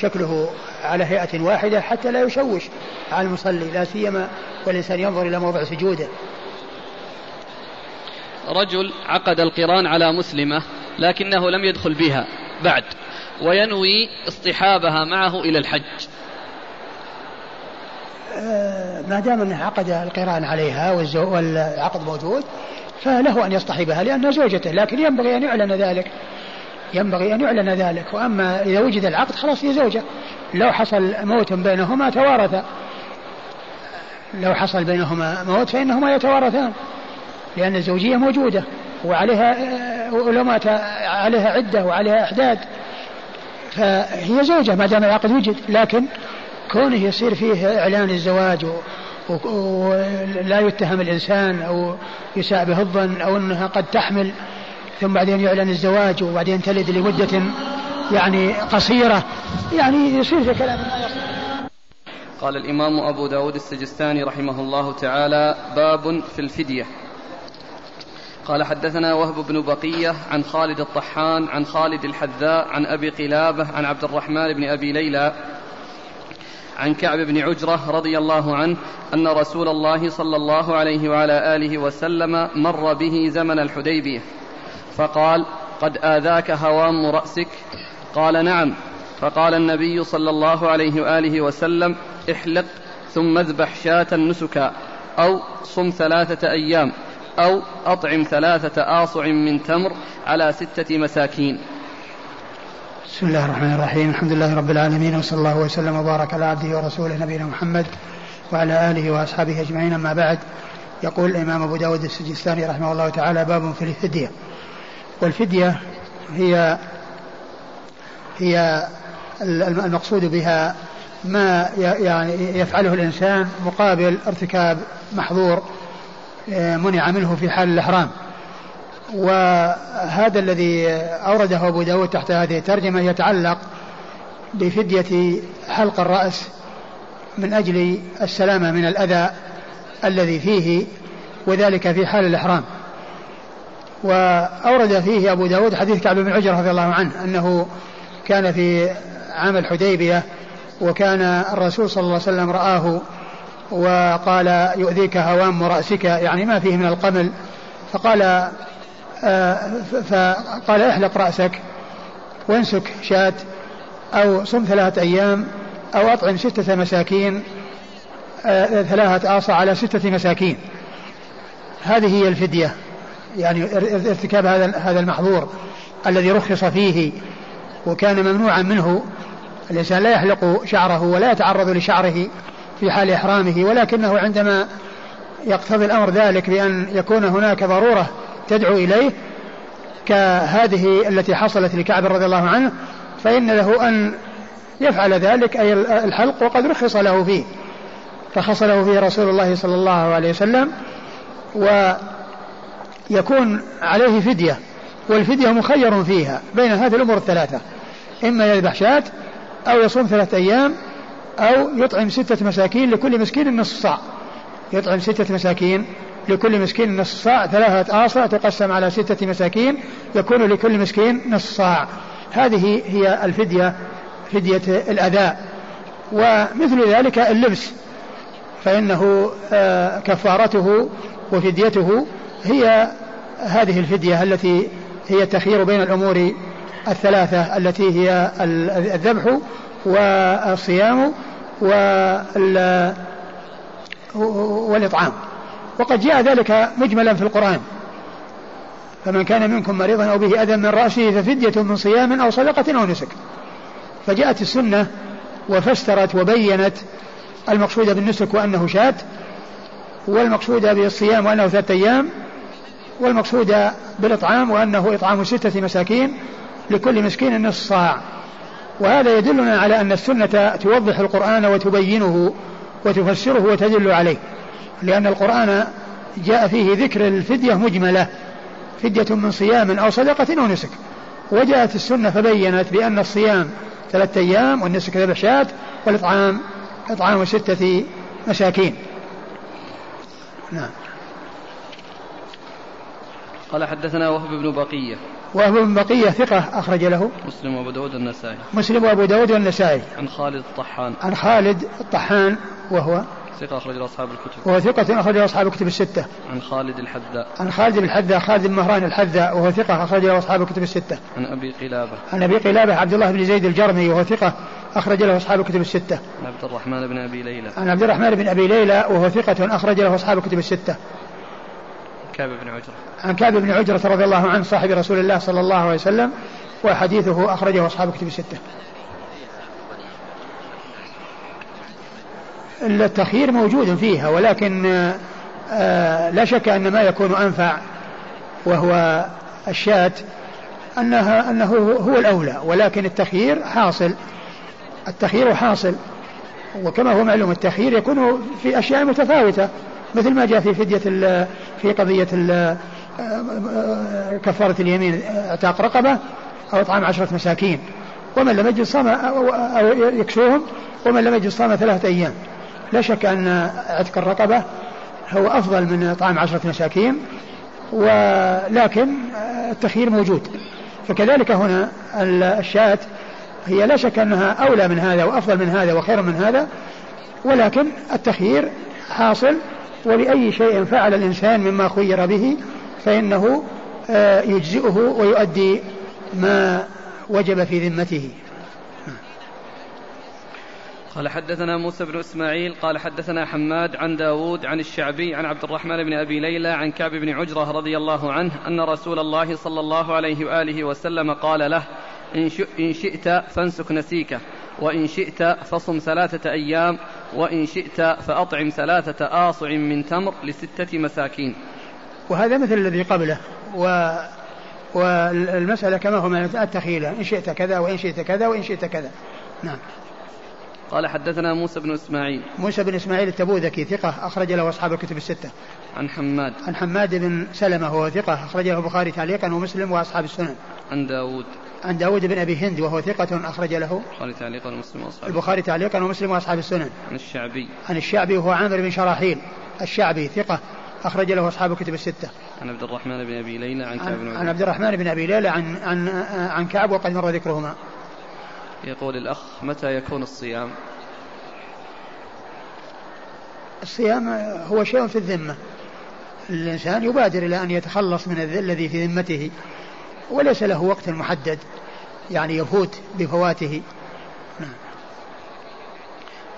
شكله على هيئة واحدة حتى لا يشوش على المصلي لا سيما والإنسان ينظر إلى موضع سجوده. رجل عقد القران على مسلمة لكنه لم يدخل بها بعد وينوي اصطحابها معه إلى الحج. آه، ما دام أنه عقد القران عليها والعقد موجود فله أن يصطحبها لانها زوجته لكن ينبغي أن يعلن ذلك. ينبغي أن يعلن ذلك. وأما إذا وجد العقد خلاص هي زوجه لو حصل موت بينهما توارثا لو حصل بينهما موت فإنهما يتوارثان. لأن الزوجية موجودة. وعليها ولو مات عليها عدة وعليها احداد فهي زوجة ما دام العقد وجد لكن كونه يصير فيه إعلان الزواج ولا يتهم الإنسان أو يساء به الظن أو أنها قد تحمل ثم بعدين يعلن الزواج وبعدين تلد لمدة يعني قصيرة. يعني يصير في كلام. يصير قال الإمام أبو داود السجستاني رحمه الله تعالى باب في الفدية. قال حدثنا وهب بن بقية عن خالد الطحان عن خالد الحذاء عن أبي قلابة عن عبد الرحمن بن أبي ليلى عن كعب بن عجرة رضي الله عنه أن رسول الله صلى الله عليه وعلى آله وسلم مر به زمن الحديبية. فقال قد آذاك هوام رأسك. قال نعم. فقال النبي صلى الله عليه وآله وسلم احلق ثم اذبح شاة نسكا أو صم ثلاثة أيام أو أطعم ثلاثة آصع من تمر على ستة مساكين. بسم الله الرحمن الرحيم. الحمد لله رب العالمين وصلى الله وسلم وبارك على عبده ورسوله نبينا محمد وعلى آله وأصحابه أجمعين. أما بعد يقول الإمام أبو داود السجستاني رحمه الله تعالى باب في الفدية والفدية هي هي المقصود بها ما يعني يفعله الإنسان مقابل ارتكاب محظور آه، منع منه في حال الإحرام. وهذا الذي أورده أبو داود تحت هذه الترجمة يتعلق بفدية حلق الرأس من أجل السلامة من الأذى الذي فيه وذلك في حال الإحرام. وأورد فيه أبو داود حديث كعب بن عجرة رضي الله عنه أنه كان في عام الحديبية وكان الرسول صلى الله عليه وسلم رآه وقال يؤذيك هوام رأسك يعني ما فيه من القمل فقال آه، فقال احلق رأسك وانسك شاة أو صم ثلاثة أيام أو أطعم ستة مساكين آه، ثلاثة آصع على ستة مساكين. هذه هي الفدية. يعني ارتكاب هذا هذا المحظور الذي رخص فيه وكان ممنوعا منه الإنسان لا يحلق شعره ولا يتعرض لشعره في حال إحرامه ولكنه عندما يقتضي الأمر ذلك بأن يكون هناك ضرورة تدعو إليه كهذه التي حصلت لكعب رضي الله عنه فإن له أن يفعل ذلك أي الحلق وقد رخص له فيه رخص له فيه رسول الله صلى الله عليه وسلم ويكون عليه فدية والفدية مخير فيها بين هذه الأمور الثلاثة. إما يذبح شاة أو يصوم ثلاثة أيام أو يطعم ستة مساكين لكل مسكين نصف صاع. يطعم ستة مساكين لكل مسكين نصف صاع. ثلاثة آصع تقسم على ستة مساكين يكون لكل مسكين نصف صاع. هذه هي الفدية فدية الأذى. ومثل ذلك اللبس فإنه آه، كفارته وفديته هي هذه الفدية التي هي التخيير بين الأمور الثلاثة التي هي الذبح والصيام والإطعام. وقد جاء ذلك مجملا في القرآن. فمن كان منكم مريضا أو به أذى من رأسه ففدية من صيام أو صدقة أو نسك. فجاءت السنة وفسرت وبينت المقصود بالنسك وأنه شاة والمقصود بالصيام وأنه ثلاثة أيام والمقصود بالإطعام وأنه إطعام ستة مساكين لكل مسكين نصف صاع. وهذا يدلنا على أن السنة توضح القرآن وتبينه وتفسره وتدل عليه. لأن القرآن جاء فيه ذكر الفدية مجملة فدية من صيام أو صدقة أو نسك. وجاءت السنة فبينت بأن الصيام ثلاثة أيام والنسك ذبح شاة والإطعام إطعام ستة مساكين. نعم. قال حدثنا وهب بن بقية. وهب بن بقية ثقة أخرج له. مسلم وأبو داود والنسائي. مسلم وأبو داود والنسائي. عن خالد الطحان. عن خالد الطحان وهو ثقة أخرج له أصحاب الكتب. وهو ثقة أخرج له أصحاب الكتب الستة. عن خالد الحذاء. عن خالد الحذاء خالد بن مهران الحذاء وهو ثقة أخرج له أصحاب الكتب الستة. عن أبي قلابة. عن أبي قلابة عبد الله بن زيد الجرمي وهو ثقة أخرج له أصحاب الكتب الستة. عن عبد الرحمن بن أبي ليلى. عن عبد الرحمن بن أبي ليلى وهو ثقة أخرج له أصحاب الكتب الستة. كعب بن عجرة. عن كعب بن عجرة رضي الله عنه صاحب رسول الله صلى الله عليه وسلم وحديثه أخرجه أصحاب الكتب الستة. التخيير موجود فيها ولكن آه، لا شك أن ما يكون أنفع وهو الشاة أنها أنه هو الأولى ولكن التخيير حاصل. التخيير حاصل وكما هو معلوم التخيير يكون في أشياء متفاوتة. مثل ما جاء في فدية في قضية كفارة اليمين اعتاق رقبة أو إطعام عشرة مساكين. ومن لم يجد صام أو يكسوهم ومن لم يجد صام ثلاثة أيام. لا شك أن عتق الرقبة هو أفضل من إطعام عشرة مساكين ولكن التخيير موجود. فكذلك هنا الشاة هي لا شك أنها أولى من هذا وأفضل من هذا وخير من هذا ولكن التخيير حاصل ولأي شيء فعل الإنسان مما خير به فإنه آه، يجزئه ويؤدي ما وجب في ذمته. قال حدثنا موسى بن إسماعيل قال حدثنا حماد عن داود عن الشعبي عن عبد الرحمن بن أبي ليلى عن كعب بن عجرة رضي الله عنه أن رسول الله صلى الله عليه وآله وسلم قال له إن شئت فانسك نسيكه وإن شئت فصم ثلاثة أيام وإن شئت فأطعم ثلاثة آصع من تمر لستة مساكين. وهذا مثل الذي قبله. و والمسألة كما هو من التخيلة إن شئت كذا وإن شئت كذا وإن شئت كذا. نعم. قال حدثنا موسى بن إسماعيل. موسى بن إسماعيل التبوذكي ثقة أخرج له أصحاب الكتب الستة. عن حماد. عن حماد بن سلمة وهو ثقة أخرج له البخاري تعليقا ومسلم وأصحاب السنن. عن داود عن داود بن أبي هند وهو ثقة أخرج له البخاري تعليقا ومسلم وأصحاب البخاري تعليقا ومسلم وأصحاب السنن عن الشعبي عن الشعبي وهو عامر بن شراحيل الشعبي ثقة أخرج له أصحاب الكتب الستة. عن عبد الرحمن بن أبي ليلى عن كعب بن عن عبد الرحمن بن أبي ليلى عن عن عن كعب وقد مر ذكرهما. يقول الأخ متى يكون الصيام؟ الصيام هو شيء في الذمة. الإنسان يبادر إلى أن يتخلص من الذي في ذمته وليس له وقت محدد يعني يفوت بفواته. نعم.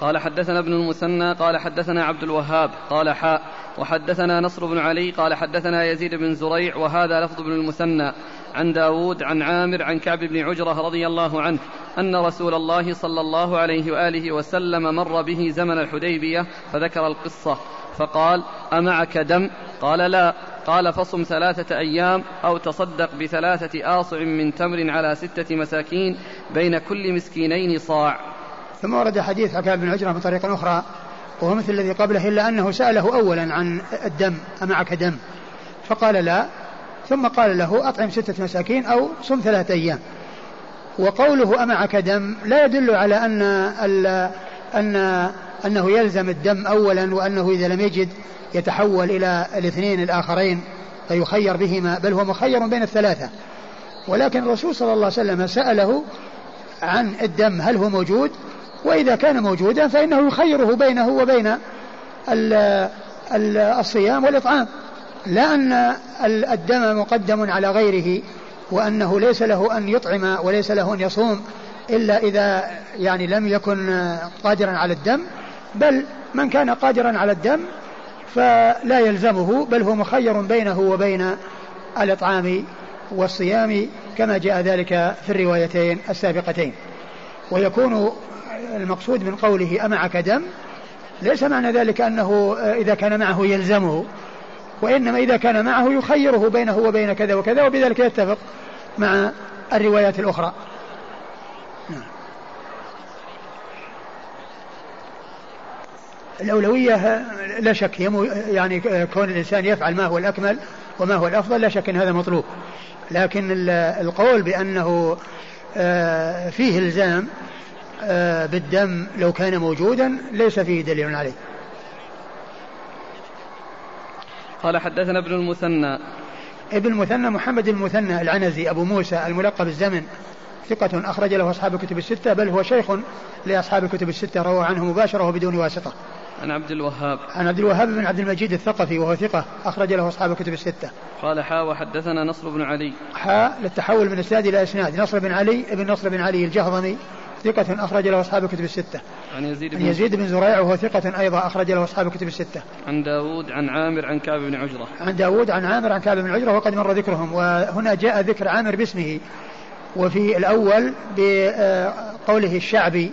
قال حدثنا ابن المثنى قال حدثنا عبد الوهاب قال حاء وحدثنا نصر بن علي قال حدثنا يزيد بن زريع وهذا لفظ ابن المثنى عن داود عن عامر عن كعب بن عجرة رضي الله عنه أن رسول الله صلى الله عليه وآله وسلم مر به زمن الحديبية فذكر القصة فقال أمعك دم؟ قال لا. قال فصم ثلاثة أيام أو تصدق بثلاثة آصع من تمر على ستة مساكين بين كل مسكينين صاع. ثم ورد حديث عكاب بن عجرة بطريقة أخرى وهو مثل الذي قبله إلا أنه سأله أولا عن الدم أمعك دم؟ فقال لا. ثم قال له أطعم ستة مساكين أو صم ثلاثة أيام. وقوله أمعك دم لا يدل على أن أن أنه يلزم الدم أولا وأنه إذا لم يجد يتحول إلى الاثنين الآخرين فيخير بهما بل هو مخير بين الثلاثة. ولكن الرسول صلى الله عليه وسلم سأله عن الدم هل هو موجود؟ وإذا كان موجودا فإنه يخيره بينه وبين الصيام والإطعام. لا أن الدم مقدم على غيره وأنه ليس له أن يطعم وليس له أن يصوم إلا إذا يعني لم يكن قادرا على الدم. بل من كان قادرا على الدم فلا يلزمه بل هو مخير بينه وبين الإطعام والصيام كما جاء ذلك في الروايتين السابقتين ويكون المقصود من قوله أمعك دم ليس معنى ذلك أنه إذا كان معه يلزمه وإنما إذا كان معه يخيره بينه وبين كذا وكذا وبذلك يتفق مع الروايات الأخرى نعم. الأولوية لا شك يعني كون الإنسان يفعل ما هو الأكمل وما هو الأفضل لا شك أن هذا مطلوب. لكن القول بأنه آه، فيه إلزام آه، بالدم لو كان موجودا ليس فيه دليل عليه. قال حدثنا ابن المثنى. ابن المثنى محمد المثنى العنزي أبو موسى الملقب الزمن ثقة أخرج له أصحاب الكتب الستة بل هو شيخ لأصحاب الكتب الستة روى عنه مباشرة وبدون واسطة. عن عبد الوهاب عن عبد الوهاب بن عبد المجيد الثقفي وهو ثقة أخرج له أصحاب الكتب الستة قال حا وحدثنا نصر بن علي حا للتحول من إسناد إلى إسناد نصر بن علي ابن نصر بن علي الجهضمي ثقة أخرج له أصحاب الكتب الستة. عن يزيد بن يزيد بن زريع وهو ثقة أيضا أخرج له أصحاب الكتب الستة. عن داود عن عامر عن كعب بن عجرة. عن داود عن عامر عن كعب بن عجرة وقد مر ذكرهم وهنا جاء ذكر عامر باسمه وفي الأول بقوله الشعبي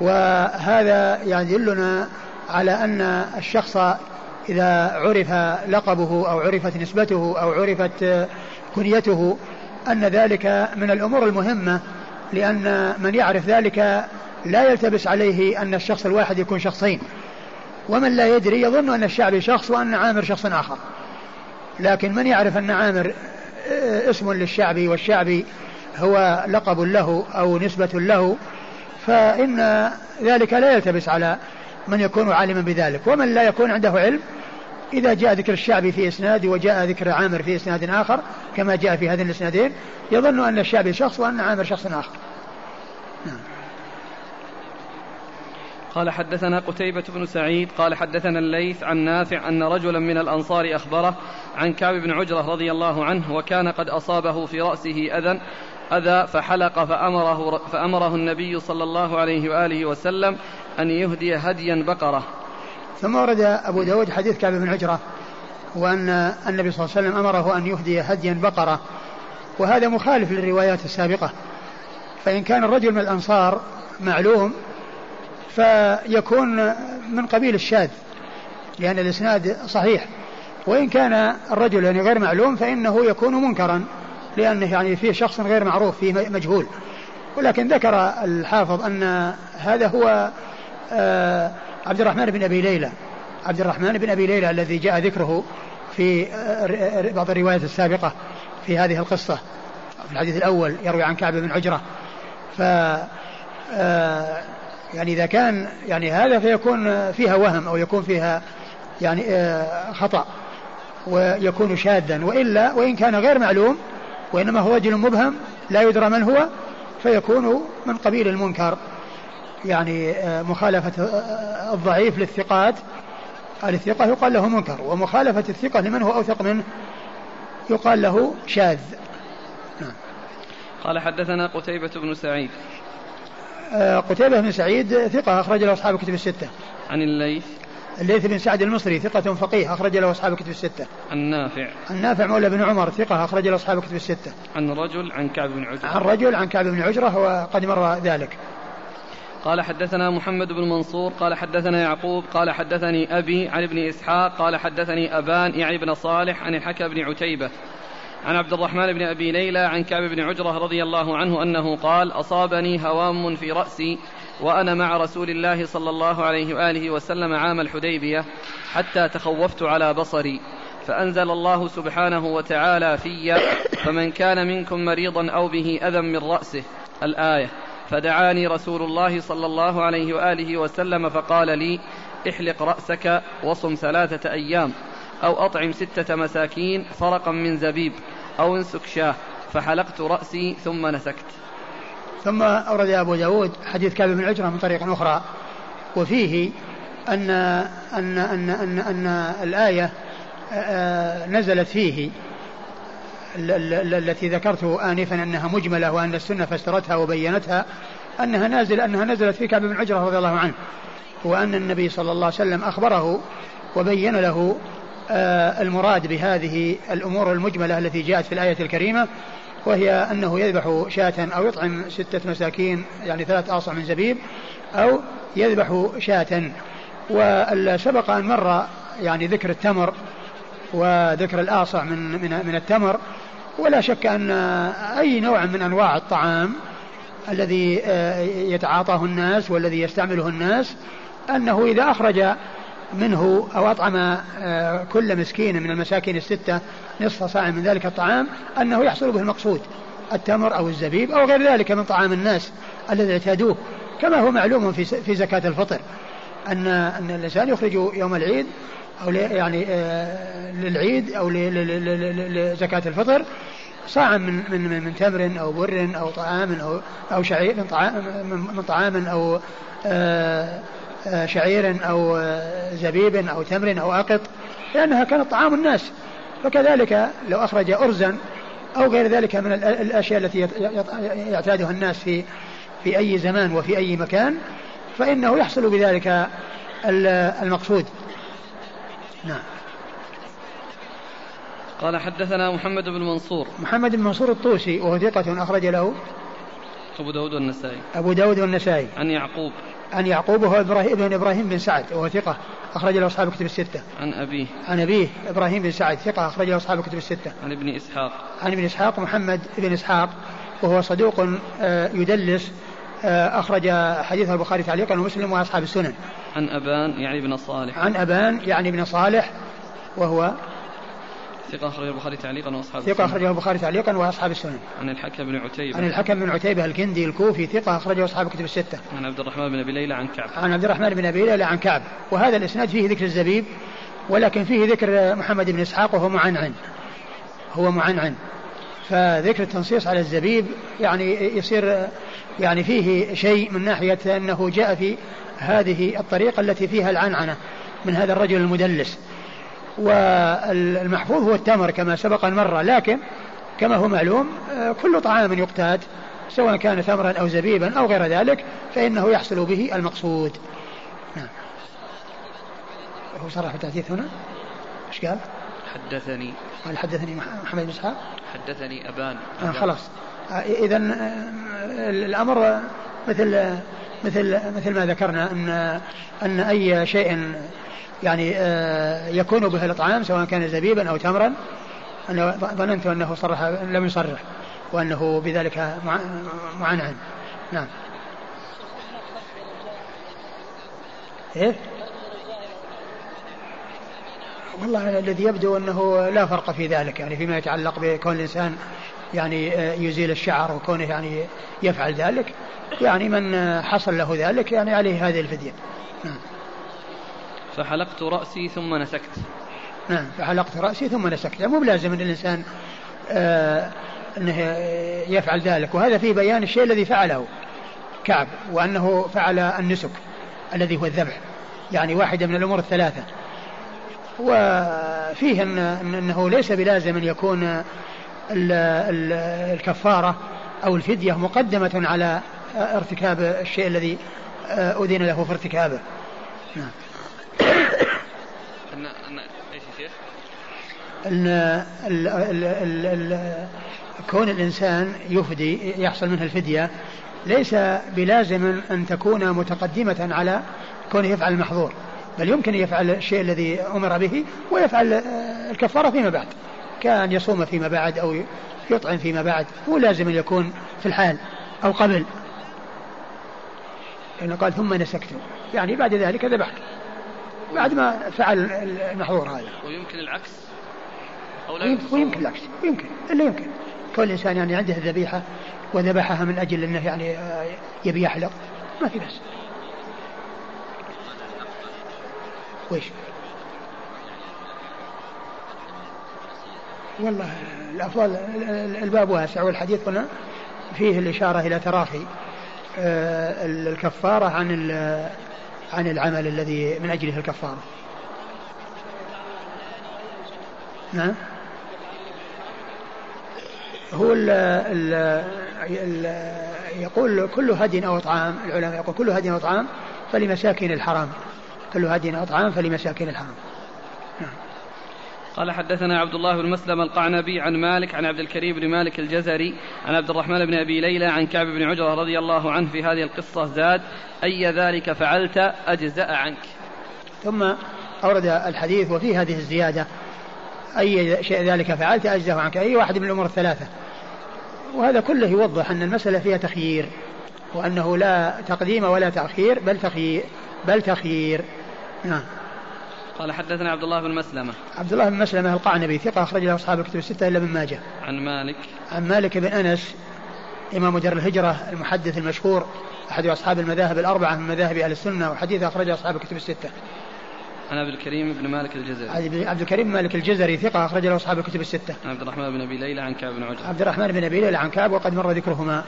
وهذا يعني يدلنا على أن الشخص إذا عرف لقبه أو عرفت نسبته أو عرفت كنيته أن ذلك من الأمور المهمة لأن من يعرف ذلك لا يلتبس عليه أن الشخص الواحد يكون شخصين. ومن لا يدري يظن أن الشعبي شخص وأن عامر شخص آخر. لكن من يعرف أن عامر اسم للشعبي والشعبي هو لقب له أو نسبة له فإن ذلك لا يلتبس على من يكون عالما بذلك ومن لا يكون عنده علم إذا جاء ذكر الشعبي في إسناد وجاء ذكر عامر في إسناد آخر كما جاء في هذين الإسنادين يظن أن الشعبي شخص وأن عامر شخص آخر نعم. قال حدثنا قتيبة بن سعيد قال حدثنا الليث عن نافع أن رجلا من الأنصار أخبره عن كعب بن عجرة رضي الله عنه وكان قد أصابه في رأسه أذى أذى فحلق فأمره, فأمره النبي صلى الله عليه وآله وسلم أن يهدي هديا بقرة. ثم ورد أبو داود حديث كعب بن عجرة وأن النبي صلى الله عليه وسلم أمره أن يهدي هديا بقرة. وهذا مخالف للروايات السابقة. فإن كان الرجل من الأنصار معلوم فيكون من قبيل الشاذ لأن الإسناد صحيح. وإن كان الرجل يعني غير معلوم فإنه يكون منكرا لأنه يعني فيه شخص غير معروف فيه مجهول. ولكن ذكر الحافظ أن هذا هو عبد الرحمن بن أبي ليلى. عبد الرحمن بن أبي ليلى الذي جاء ذكره في بعض الروايات السابقة في هذه القصة في الحديث الأول يروي عن كعب بن عجرة. ف آه، يعني إذا كان يعني هذا فيكون فيها وهم أو يكون فيها يعني آه، خطأ ويكون شاذا. وإلا وإن كان غير معلوم وإنما هو رجل مبهم لا يدرى من هو فيكون من قبيل المنكر. يعني آه، مخالفة آه، الضعيف للثقات الثقة يقال له منكر ومخالفة الثقة لمن هو أوثق منه يقال له شاذ. قال حدثنا قتيبة بن سعيد آه، قتيبة بن سعيد ثقة أخرج له أصحاب الكتب الستة عن الليث الليث بن سعد المصري ثقة فقيه أخرج له أصحاب الكتب الستة. عن نافع. عن نافع مولى بن عمر ثقة أخرج له أصحاب الكتب الستة. عن رجل عن كعب بن عجرة. عن رجل عن كعب بن عجرة وقد مر ذلك. قال حدثنا محمد بن منصور قال حدثنا يعقوب قال حدثني أبي عن ابن إسحاق قال حدثني أبان يعني بن صالح عن الحكى بن عتيبة. عن عبد الرحمن بن أبي ليلى عن كعب بن عجرة رضي الله عنه أنه قال أصابني هوام في رأسي وأنا مع رسول الله صلى الله عليه وآله وسلم عام الحديبية حتى تخوفت على بصري فأنزل الله سبحانه وتعالى في فمن كان منكم مريضا أو به أذى من رأسه. الآية. فدعاني رسول الله صلى الله عليه وآله وسلم فقال لي احلق رأسك وصم ثلاثة أيام أو أطعم ستة مساكين فرقا من زبيب أو انسك شاه فحلقت رأسي ثم نسكت. ثم أورد أبو داود حديث كعب بن عجرة من طريق أخرى وفيه أن أن أن أن, أن الآية نزلت فيه. التي ذكرت آنفا أنها مجملة وأن السنة فسرتها وبينتها أنها نازل أنها نزلت في كعب بن عجرة رضي الله عنه وأن النبي صلى الله عليه وسلم أخبره وبين له آه، المراد بهذه الأمور المجملة التي جاءت في الآية الكريمة وهي أنه يذبح شاة أو يطعم ستة مساكين يعني ثلاث آصع من زبيب أو يذبح شاة. وسبق أن مر يعني ذكر التمر وذكر الآصع من من من التمر ولا شك أن أي نوع من أنواع الطعام الذي آه، يتعاطاه الناس والذي يستعمله الناس أنه إذا أخرج منه أو أطعم آه، كل مسكين من المساكين الستة نصف صاع من ذلك الطعام أنه يحصل به المقصود التمر أو الزبيب أو غير ذلك من طعام الناس الذي اعتادوه كما هو معلوم في في زكاة الفطر أن أن الإنسان يخرج يوم العيد أو يعني آه، للعيد أو لزكاة الفطر صاعا من من من تمر أو بر أو طعام أو أو شعير من طعام من طعام أو آه آه، شعير أو زبيب أو تمر أو أقط لأنها كانت طعام الناس. فكذلك لو أخرج أرزا أو غير ذلك من الأشياء التي يعتادها الناس في في أي زمان وفي أي مكان فإنه يحصل بذلك المقصود. نعم. قال حدثنا محمد بن منصور. محمد بن منصور الطوسي وهو ثقة أخرج له. أبو داود والنسائي. أبو داود والنسائي. عن يعقوب. عن يعقوب وهو إبراهيم بن إبراهيم بن سعد وهو ثقة أخرج له أصحاب الكتب الستة. عن أبيه. عن أبيه إبراهيم بن سعد ثقة أخرج له أصحاب الكتب الستة. عن ابن إسحاق. عن ابن إسحاق محمد بن إسحاق وهو صدوق آه، يدلس أخرج حديث البخاري تعليقا ومسلم وأصحاب السنن عن أبان يعني ابن صالح عن أبان يعني ابن صالح وهو ثقة أخرجه البخاري تعليقا وأصحاب ثقة أخرجه البخاري تعليقا وأصحاب السنن. عن الحكم بن عتيبة. عن الحكم بن عتيبة الكندي الكوفي ثقة أخرجه أصحاب الكتب الستة. عن عبد الرحمن بن أبي ليلى عن كعب. عن عبد الرحمن بن أبي ليلى عن كعب، وهذا الإسناد فيه ذكر الزبيب ولكن فيه ذكر محمد بن إسحاق وهو معنعن. هو معنعن. فذكر التنصيص على الزبيب يعني يصير يعني فيه شيء من ناحية أنه جاء في هذه الطريقة التي فيها العنعنة من هذا الرجل المدلس. والمحفوظ هو التمر كما سبق مرة لكن كما هو معلوم كل طعام يقتات سواء كان تمرا أو زبيبا أو غير ذلك فإنه يحصل به المقصود. نعم. هو صرح التحديث هنا؟ إيش قال؟ حدثني قال حدثني محمد بن إسحاق حدثني أبان, أبان. آه خلاص آه اذا آه الأمر مثل مثل مثل ما ذكرنا أن أن أي شيء يعني آه، يكون به الإطعام سواء كان زبيبا أو تمرا أنا ظننت أنه صرح لم يصرح وأنه بذلك معنعن نعم إيه؟ والله الذي يبدو أنه لا فرق في ذلك يعني فيما يتعلق بكون الإنسان يعني آه، يزيل الشعر وكونه يعني يفعل ذلك. يعني من حصل له ذلك يعني عليه هذه الفدية. نعم. فحلقت رأسي ثم نسكت. نعم فحلقت رأسي ثم نسكت. يعني مو بلازم أن الإنسان آه أنه يفعل ذلك. وهذا فيه بيان الشيء الذي فعله كعب وأنه فعل النسك الذي هو الذبح. يعني واحدة من الأمور الثلاثة. وفيه أن أنه ليس بلازم أن يكون الكفارة أو الفدية مقدمة على ارتكاب الشيء الذي آه، أذن له في ارتكابه. نعم. أن ال ال ال ال كون الإنسان يفدي يحصل منها الفدية ليس بلازم أن تكون متقدمة على كونه يفعل المحظور. بل يمكن يفعل الشيء الذي أمر به ويفعل الكفارة فيما بعد. كأن يصوم فيما بعد أو يطعم فيما بعد. مو لازم أن يكون في الحال أو قبل. لأنه قال ثم نسكت. يعني بعد ذلك ذبحت. بعد ما فعل المحظور هذا. ويمكن العكس؟ أو لا ويمكن, ويمكن العكس. ويمكن إلا يمكن. كل إنسان يعني عنده الذبيحة وذبحها من أجل أنه يعني آه، يبي يحلق ما في بس ويش والله الأفضل الباب واسع والحديث هنا فيه الإشارة إلى تراخي آه، الكفارة عن عن العمل الذي من أجله الكفارة. نعم هو ال ال ال يقول كل هدي أو طعام العلماء يقول كل هدي أو طعام فلمساكين الحرام. كل هدي أو طعام فلمساكين الحرام نعم قال حدثنا عبد الله بن مسلم القعنبي عن مالك عن عبد الكريم بن مالك الجزري عن عبد الرحمن بن أبي ليلى عن كعب بن عجرة رضي الله عنه في هذه القصة زاد أي ذلك فعلت أجزأ عنك. ثم أورد الحديث وفي هذه الزيادة أي شيء ذلك فعلت أجزأ عنك أي واحد من الأمور الثلاثة. وهذا كله يوضح أن المسألة فيها تخيير وأنه لا تقديم ولا تأخير بل تخيير بل تخيير. نعم. قال حدثنا عبد الله بن مسلمة. عبد الله بن مسلمة القعنبي ثقة أخرج له أصحاب الكتب الستة إلا من ماجه. عن مالك. عن مالك بن أنس إمام دار الهجرة المحدث المشهور أحد أصحاب المذاهب الأربعة من مذاهب أهل السنة وحديث أخرجه أصحاب الكتب الستة. عن عبد الكريم بن مالك الجزري. عبد الكريم بن مالك الجزري ثقة أخرج له أصحاب الكتب الستة. عن عبد الرحمن بن أبي ليلى عن كعب بن عجرة عبد الرحمن بن أبي ليلى عن كعب وقد مر ذكرهما.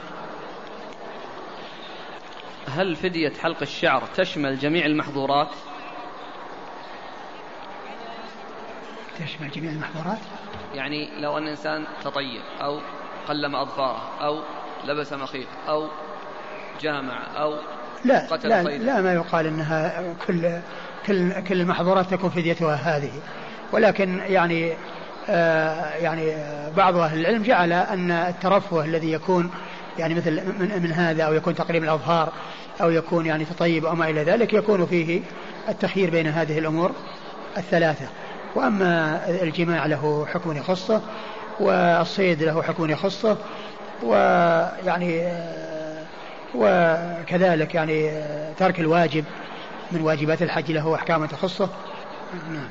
هل فدية حلق الشعر تشمل جميع المحظورات؟ تشمل جميع المحظورات؟ يعني لو أن إنسان تطيب أو قلم أظفاره أو لبس مخيط أو جامع أو لا قتل لا, لا ما يقال إنها كل كل كل المحظورات تكون فديتها هذه. ولكن يعني آه يعني بعض أهل العلم جعل أن الترفه الذي يكون يعني مثل من, من هذا أو يكون تقريب الأظهار أو يكون يعني تطيب أو ما إلى ذلك يكون فيه التخيير بين هذه الأمور الثلاثة. وأما الجماع له حكم يخصه والصيد له حكم يخصه ويعني وكذلك يعني ترك الواجب من واجبات الحج له احكام تخصه. نعم.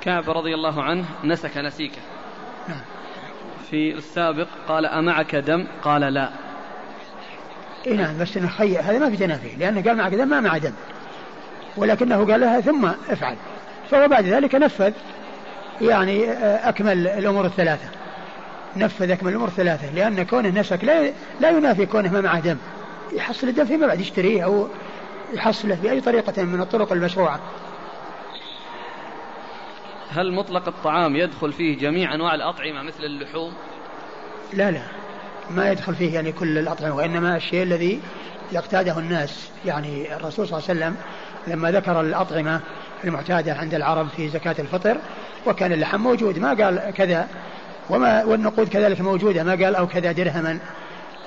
كعب رضي الله عنه نسك نسيكه. نعم. في السابق قال أمعك دم؟ قال لا. إي نعم بس إنه خي هذا ما في تنافي لأنه قال معك دم ما مع دم. ولكنه قال لها ثم افعل. فهو بعد ذلك نفذ يعني أكمل الأمور الثلاثة. نفذ أكمل الأمور ثلاثة لأن كونه نسك لا لا ينافي كونه ما معه دم. يحصل الدم فيما بعد يشتريه أو يحصله بأي طريقة من الطرق المشروعة. هل مطلق الطعام يدخل فيه جميع أنواع الأطعمة مثل اللحوم؟ لا لا. ما يدخل فيه يعني كل الأطعمة وإنما الشيء الذي يقتاده الناس. يعني الرسول صلى الله عليه وسلم لما ذكر الأطعمة المعتادة عند العرب في زكاة الفطر وكان اللحم موجود ما قال كذا وما والنقود كذلك موجودة ما قال أو كذا درهما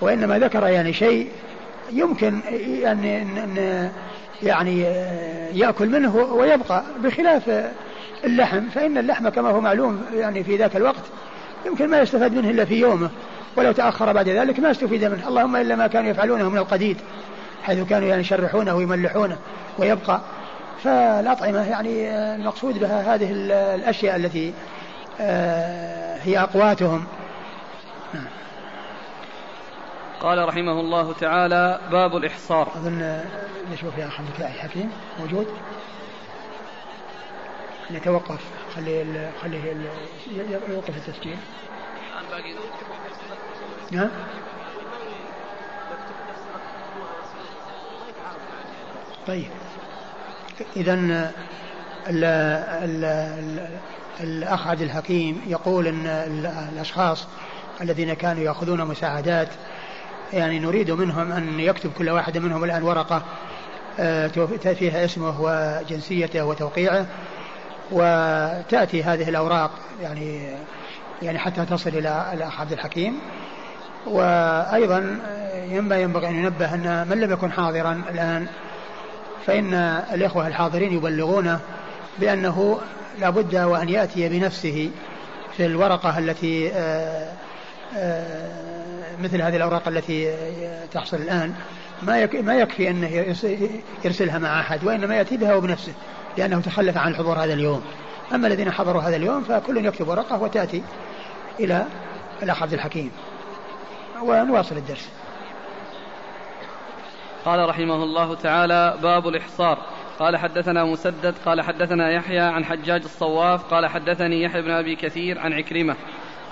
وإنما ذكر يعني شيء يمكن يعني أن يعني يأكل منه ويبقى بخلاف اللحم فإن اللحم كما هو معلوم يعني في ذاك الوقت يمكن ما يستفاد منه إلا في يومه ولو تأخر بعد ذلك ما استفيد منه. اللهم إلا ما كانوا يفعلونه من القديد حيث كانوا يعني يشرحونه ويملحونه ويبقى. فالأطعمة يعني المقصود بها هذه الأشياء التي آه، هي أقواتهم. قال رحمه الله تعالى باب الإحصار. أظن نشوف يا أخي الحكيم. موجود؟ نتوقف. خلي خليه يوقف التسجيل. نعم طيب. إذا الأخ عبد الحكيم يقول أن الأشخاص الذين كانوا يأخذون مساعدات يعني نريد منهم أن يكتب كل واحد منهم الآن ورقة آه، فيها اسمه وجنسيته وتوقيعه وتأتي هذه الأوراق يعني يعني حتى تصل إلى الأخ عبد الحكيم. وأيضا ينبغي ينبغي أن ينبه أن من لم يكن حاضرا الآن فإن الإخوة الحاضرين يبلغونه بأنه لابد وأن يأتي بنفسه في الورقة التي آه، آه، مثل هذه الأوراق التي تحصل الآن. ما ما يكفي أنه يرسلها مع أحد وإنما يأتي بها وبنفسه لأنه تخلف عن الحضور هذا اليوم. أما الذين حضروا هذا اليوم فكل يكتب ورقة وتأتي إلى الأخ عبد الحكيم. ونواصل الدرس. قال رحمه الله تعالى باب الإحصار. قال حدثنا مسدد قال حدثنا يحيى عن حجاج الصواف قال حدثني يحيى بن أبي كثير عن عكرمة.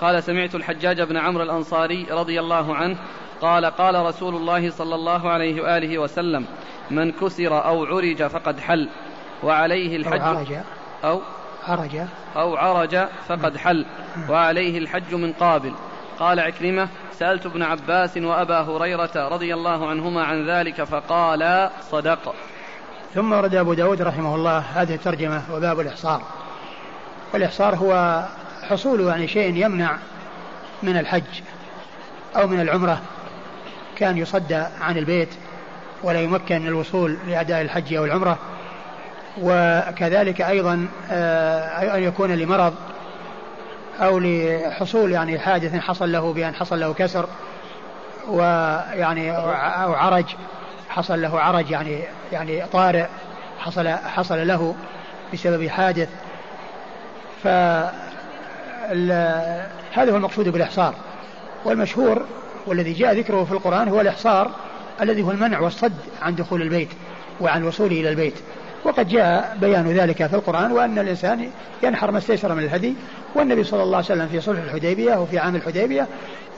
قال سمعت الحجاج بن عمرو الأنصاري رضي الله عنه قال قال رسول الله صلى الله عليه وآله وسلم من كسر أو عرج فقد حل وعليه الحج أو عرج. أو عرج. أو عرج فقد حل وعليه الحج من قابل. قال عكرمة سألت ابن عباس وأبا هريرة رضي الله عنهما عن ذلك فقالا صدق. ثم ورد أبو داود رحمه الله هذه الترجمة وباب الإحصار. والإحصار هو حصول يعني شيء يمنع من الحج أو من العمرة كان يصد عن البيت ولا يمكن الوصول لأداء الحج أو العمرة وكذلك أيضا آه، أن يكون لمرض أو لحصول يعني حادث حصل له بأن حصل له كسر ويعني أو عرج حصل له عرج يعني يعني طارئ حصل حصل له بسبب حادث. ف هذا هو المقصود بالإحصار. والمشهور والذي جاء ذكره في القرآن هو الإحصار الذي هو المنع والصد عن دخول البيت وعن وصوله إلى البيت. وقد جاء بيان ذلك في القرآن وأن الإنسان ينحر ما استيسر من الهدي والنبي صلى الله عليه وسلم في صلح الحديبية وفي عام الحديبية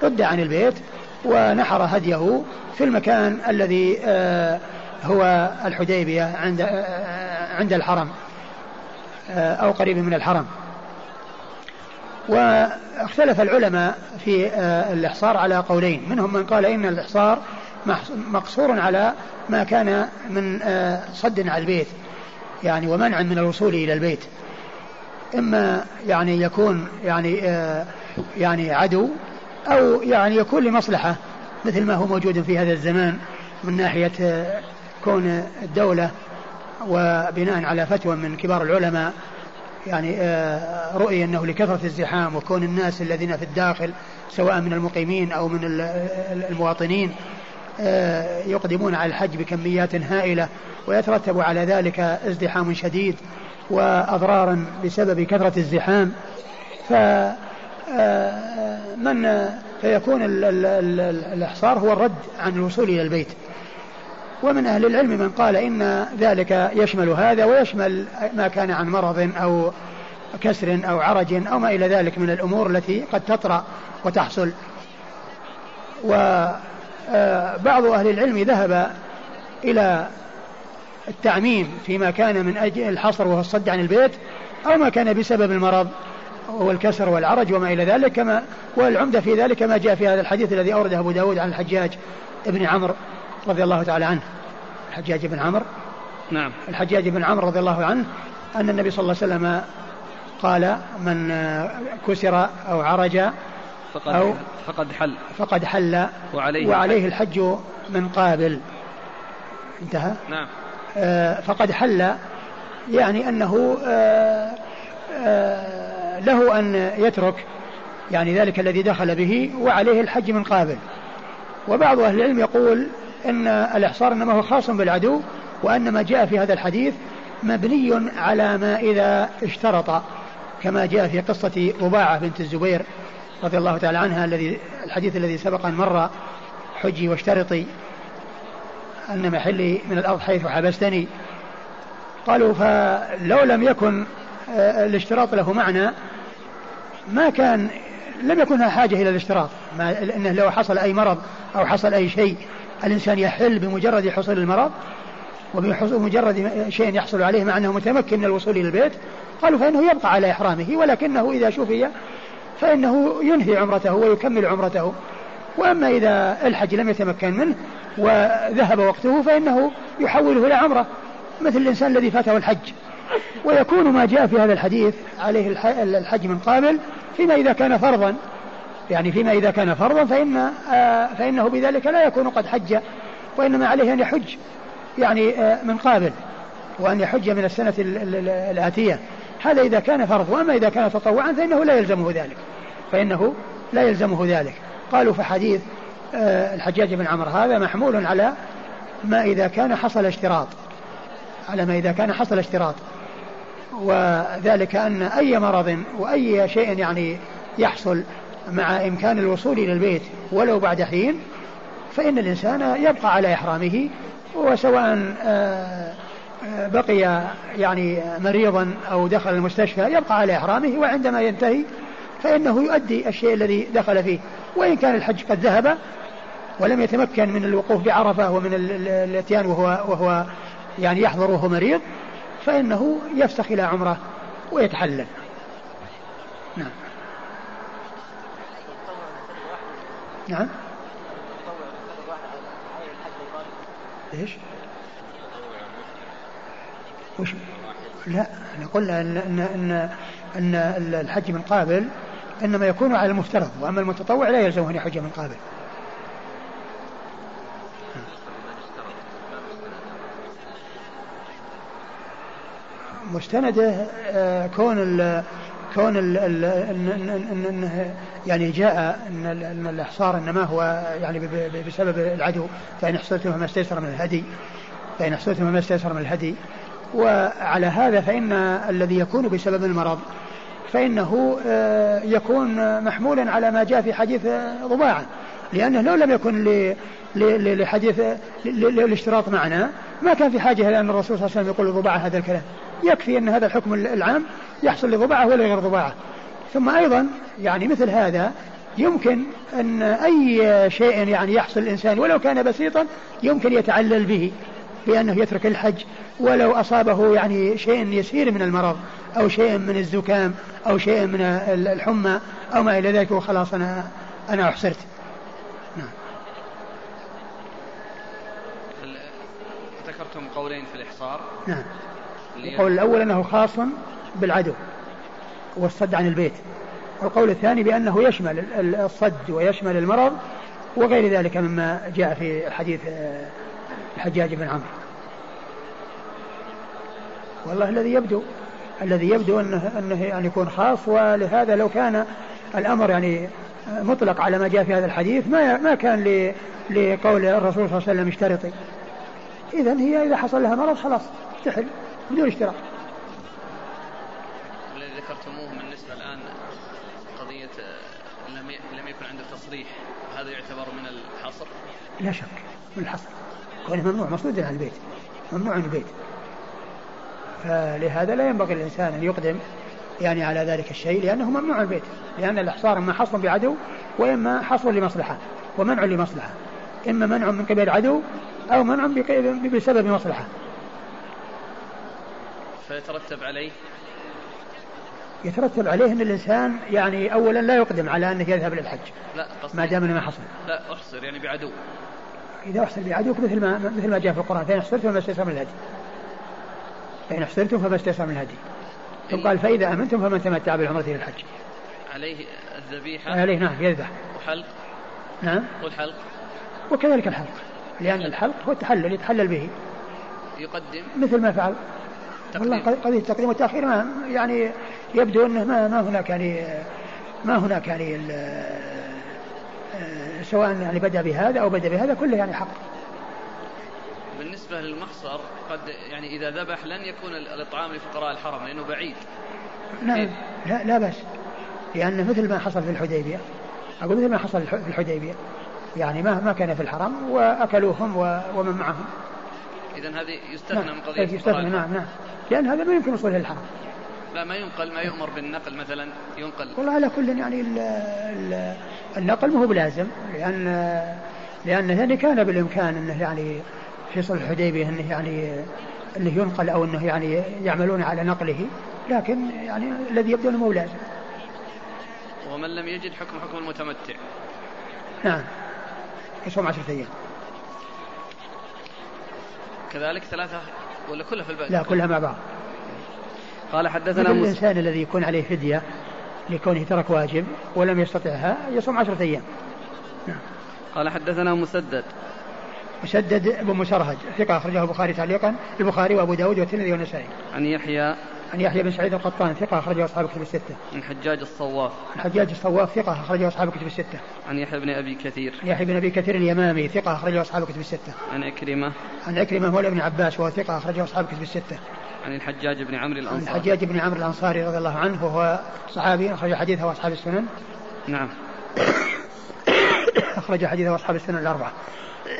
رد عن البيت ونحر هديه في المكان الذي آه، هو الحديبية عند آه، عند الحرم آه، أو قريب من الحرم. واختلف العلماء في الإحصار على قولين منهم من قال إن الإحصار مقصور على ما كان من صد على البيت. يعني ومنع من الوصول إلى البيت. إما يعني يكون يعني يعني عدو أو يعني يكون لمصلحة مثل ما هو موجود في هذا الزمان من ناحية كون الدولة وبناء على فتوى من كبار العلماء يعني آه، رؤي أنه لكثرة الزحام وكون الناس الذين في الداخل سواء من المقيمين أو من المواطنين آه، يقدمون على الحج بكميات هائلة ويترتب على ذلك ازدحام شديد وأضرارا بسبب كثرة الزحام. ف من فيكون الإحصار هو الرد عن الوصول إلى البيت. ومن أهل العلم من قال إن ذلك يشمل هذا ويشمل ما كان عن مرض أو كسر أو عرج أو ما إلى ذلك من الأمور التي قد تطرأ وتحصل. وبعض أهل العلم ذهب إلى التعميم فيما كان من أجل الحصر وهو الصد عن البيت أو ما كان بسبب المرض والكسر والعرج وما إلى ذلك كما والعمدة في ذلك ما جاء في هذا الحديث الذي أورده أبو داود عن الحجاج ابن عمرو رضي الله تعالى عنه. الحجاج بن عمرو. نعم. الحجاج بن عمرو رضي الله عنه أن النبي صلى الله عليه وسلم قال من كسر أو عرج فقد أو فقد حل. فقد حل وعليه, وعليه الحج. من قابل. انتهى؟ نعم. آه فقد حل يعني أنه آه آه له أن يترك يعني ذلك الذي دخل به وعليه الحج من قابل. وبعض أهل العلم يقول أن الإحصار إنما هو خاص بالعدو وأن ما جاء في هذا الحديث مبني على ما إذا اشترط كما جاء في قصة رباعة بنت الزبير رضي الله تعالى عنها الذي الحديث الذي سبق أن مر حجي واشترطي أن محلي من الأرض حيث حبستني. قالوا فلو لم يكن آه، الاشتراط له معنى ما كان لم يكن حاجة إلى الاشتراط. ما إنه لو حصل أي مرض أو حصل أي شيء الإنسان يحل بمجرد حصول المرض وبمجرد شيء يحصل عليه مع أنه متمكن من الوصول إلى البيت. قالوا فإنه يبقى على إحرامه ولكنه إذا شفي فإنه ينهي عمرته ويكمل عمرته. وأما إذا الحج لم يتمكن منه وذهب وقته فإنه يحوله إلى عمرة مثل الإنسان الذي فاته الحج. ويكون ما جاء في هذا الحديث عليه الحج من قابل فيما إذا كان فرضا. يعني فيما إذا كان فرضا فإن آه، فإنه بذلك لا يكون قد حج وإنما عليه أن يحج يعني آه، من قابل وأن يحج من السنة الآتية. هذا إذا كان فرض وأما إذا كان تطوعا فإنه لا يلزمه ذلك. فإنه لا يلزمه ذلك. قالوا في حديث آه، الحجاج بن عمرو هذا محمول على ما إذا كان حصل اشتراط. على ما إذا كان حصل اشتراط. وذلك أن أي مرض وأي شيء يعني يحصل مع إمكان الوصول إلى البيت ولو بعد حين فإن الإنسان يبقى على إحرامه وسواء آه، آه، بقي يعني مريضا أو دخل المستشفى يبقى على إحرامه وعندما ينتهي فإنه يؤدي الشيء الذي دخل فيه وإن كان الحج قد ذهب ولم يتمكن من الوقوف بعرفة ومن الاتيان وهو, وهو يعني يحضر وهو مريض فإنه يفسخ إلى عمرة ويتحلل نعم نعم إيش؟ وش؟ لا إحنا قلنا ان ان إن, الحج من قابل إنما يكون على المفترض وأما المتطوع لا يلزمه أن يحج من قابل. مستندة آه، كون ال كون ال ال إنه يعني جاء إن إن الإحصار إنما هو يعني بسبب العدو فإن حصلتم ما استيسر من الهدي فإن حصلتم ما استيسر من الهدي وعلى هذا فإن الذي يكون بسبب المرض فإنه آه، يكون محمولا على ما جاء في حديث ضباعه لأنه لو لم يكن لحديث الاشتراط معنا ما كان في حاجة إلى أن الرسول صلى الله عليه وسلم يقول ضباعه هذا الكلام. يكفي أن هذا الحكم العام يحصل لضباعة ولا غير ضباعة. ثم أيضا يعني مثل هذا يمكن أن أي شيء يعني يحصل الإنسان ولو كان بسيطا يمكن يتعلل به بأنه يترك الحج ولو أصابه يعني شيء يسير من المرض. أو شيء من الزكام أو شيء من الحمى أو ما إلى ذلك وخلاص أنا أنا أحصرت. نعم. ذكرتم قولين في الإحصار؟ نعم. القول الأول أنه خاص بالعدو والصد عن البيت والقول الثاني بأنه يشمل الصد ويشمل المرض وغير ذلك مما جاء في حديث آه، الحجاج بن عمرو. والله الذي يبدو الذي يبدو انه أنه يعني يكون خاص ولهذا لو كان الأمر يعني مطلق على ما جاء في هذا الحديث ما ما كان لقول الرسول صلى الله عليه وسلم اشترطي. اذا هي إذا حصل لها مرض خلاص تحل بدون اشتراط. الذي ذكرتموه بالنسبة الآن قضية لم لم يكن عنده تصريح هذا يعتبر من الحصر؟ لا شك من الحصر. كونه ممنوع مصدود عن البيت. ممنوع عن البيت. فلهذا لا ينبغي الإنسان أن يقدم يعني على ذلك الشيء لأنه ممنوع البيت لأن الإحصار إما حصر بعدو وإما حصر لمصلحة ومنع لمصلحة إما منع من قبل عدو أو منع بسبب مصلحة. فيترتب عليه؟ يترتب عليه أن الإنسان يعني اولا لا يقدم على أنه يذهب للحج لا ما دام ما حصل لا أحصر يعني بعدو. إذا أحصر بعدوك مثل ما مثل ما جاء في القرآن فإن أحصرت فما استيسر من الهدي. فإن أحسنتم فما استيسر من الهدي ثم قال فإذا أمنتم فمن تمتع بالعمرة إلى الحج. عليه الذبيحة؟ عليه نعم يذبح وحلق نعم. والحلق؟ وكذلك الحلق. لأن الحلق هو التحلل يتحلل به. يقدم؟ مثل ما فعل. والله قضية التقديم والتأخير ما يعني يبدو أنه ما, ما هناك يعني ما هناك يعني آه، سواء يعني بدأ بهذا أو بدأ بهذا كله يعني حق. بالنسبة للمحصر قد يعني إذا ذبح لن يكون الإطعام لفقراء الحرم لأنه بعيد. نعم. لا لا بأس. لأن مثل ما حصل في الحديبية أقول مثل ما حصل في الحديبية. يعني ما ما كان في الحرم وأكلوهم ومن معهم. إذا هذه يستثنى نعم. من قضية يستثنى نعم نعم. لأن هذا ما يمكن وصوله للحرم لا ما ينقل ما يؤمر بالنقل مثلا ينقل. والله على كل يعني ال ال النقل ما هو بلازم لأن لأن يعني كان بالإمكان أنه يعني في صلح الحديبية إنه يعني إنه ينقل أو إنه يعني يعملون على نقله لكن يعني الذي يبدو إنه مو لازم. ومن لم يجد حكم حكم المتمتع. نعم. يصوم عشرة أيام. كذلك ثلاثة ولا كلها في البلد؟ لا كلها مع بعض. قال حدثنا الإنسان الذي يكون عليه فدية لكونه ترك واجب ولم يستطعها يصوم عشرة أيام نعم. قال حدثنا مسدد مسدد بن مسرهد ثقة أخرجه البخاري تعليقا البخاري وأبو داود والترمذي والنسائي. عن يحيى عن يحيى بن سعيد القطان ثقة أخرجه أصحاب الكتب الستة. عن حجاج الصواف. عن حجاج الصواف ثقة أخرجه أصحاب الكتب الستة. عن يحيى بن أبي كثير. عن يحيى بن أبي كثير اليمامي ثقة أخرجه أصحاب الكتب الستة. عن عكرمة. عن عكرمة مولى ابن عباس وهو ثقة أخرجه أصحاب الكتب الستة. عن الحجاج بن عمرو الأنصاري. عن الحجاج بن عمرو الأنصاري رضي الله عنه وهو صحابي أخرج حديثه أصحاب السنن. نعم. أخرج حديثه أصحاب السنن الأربعة.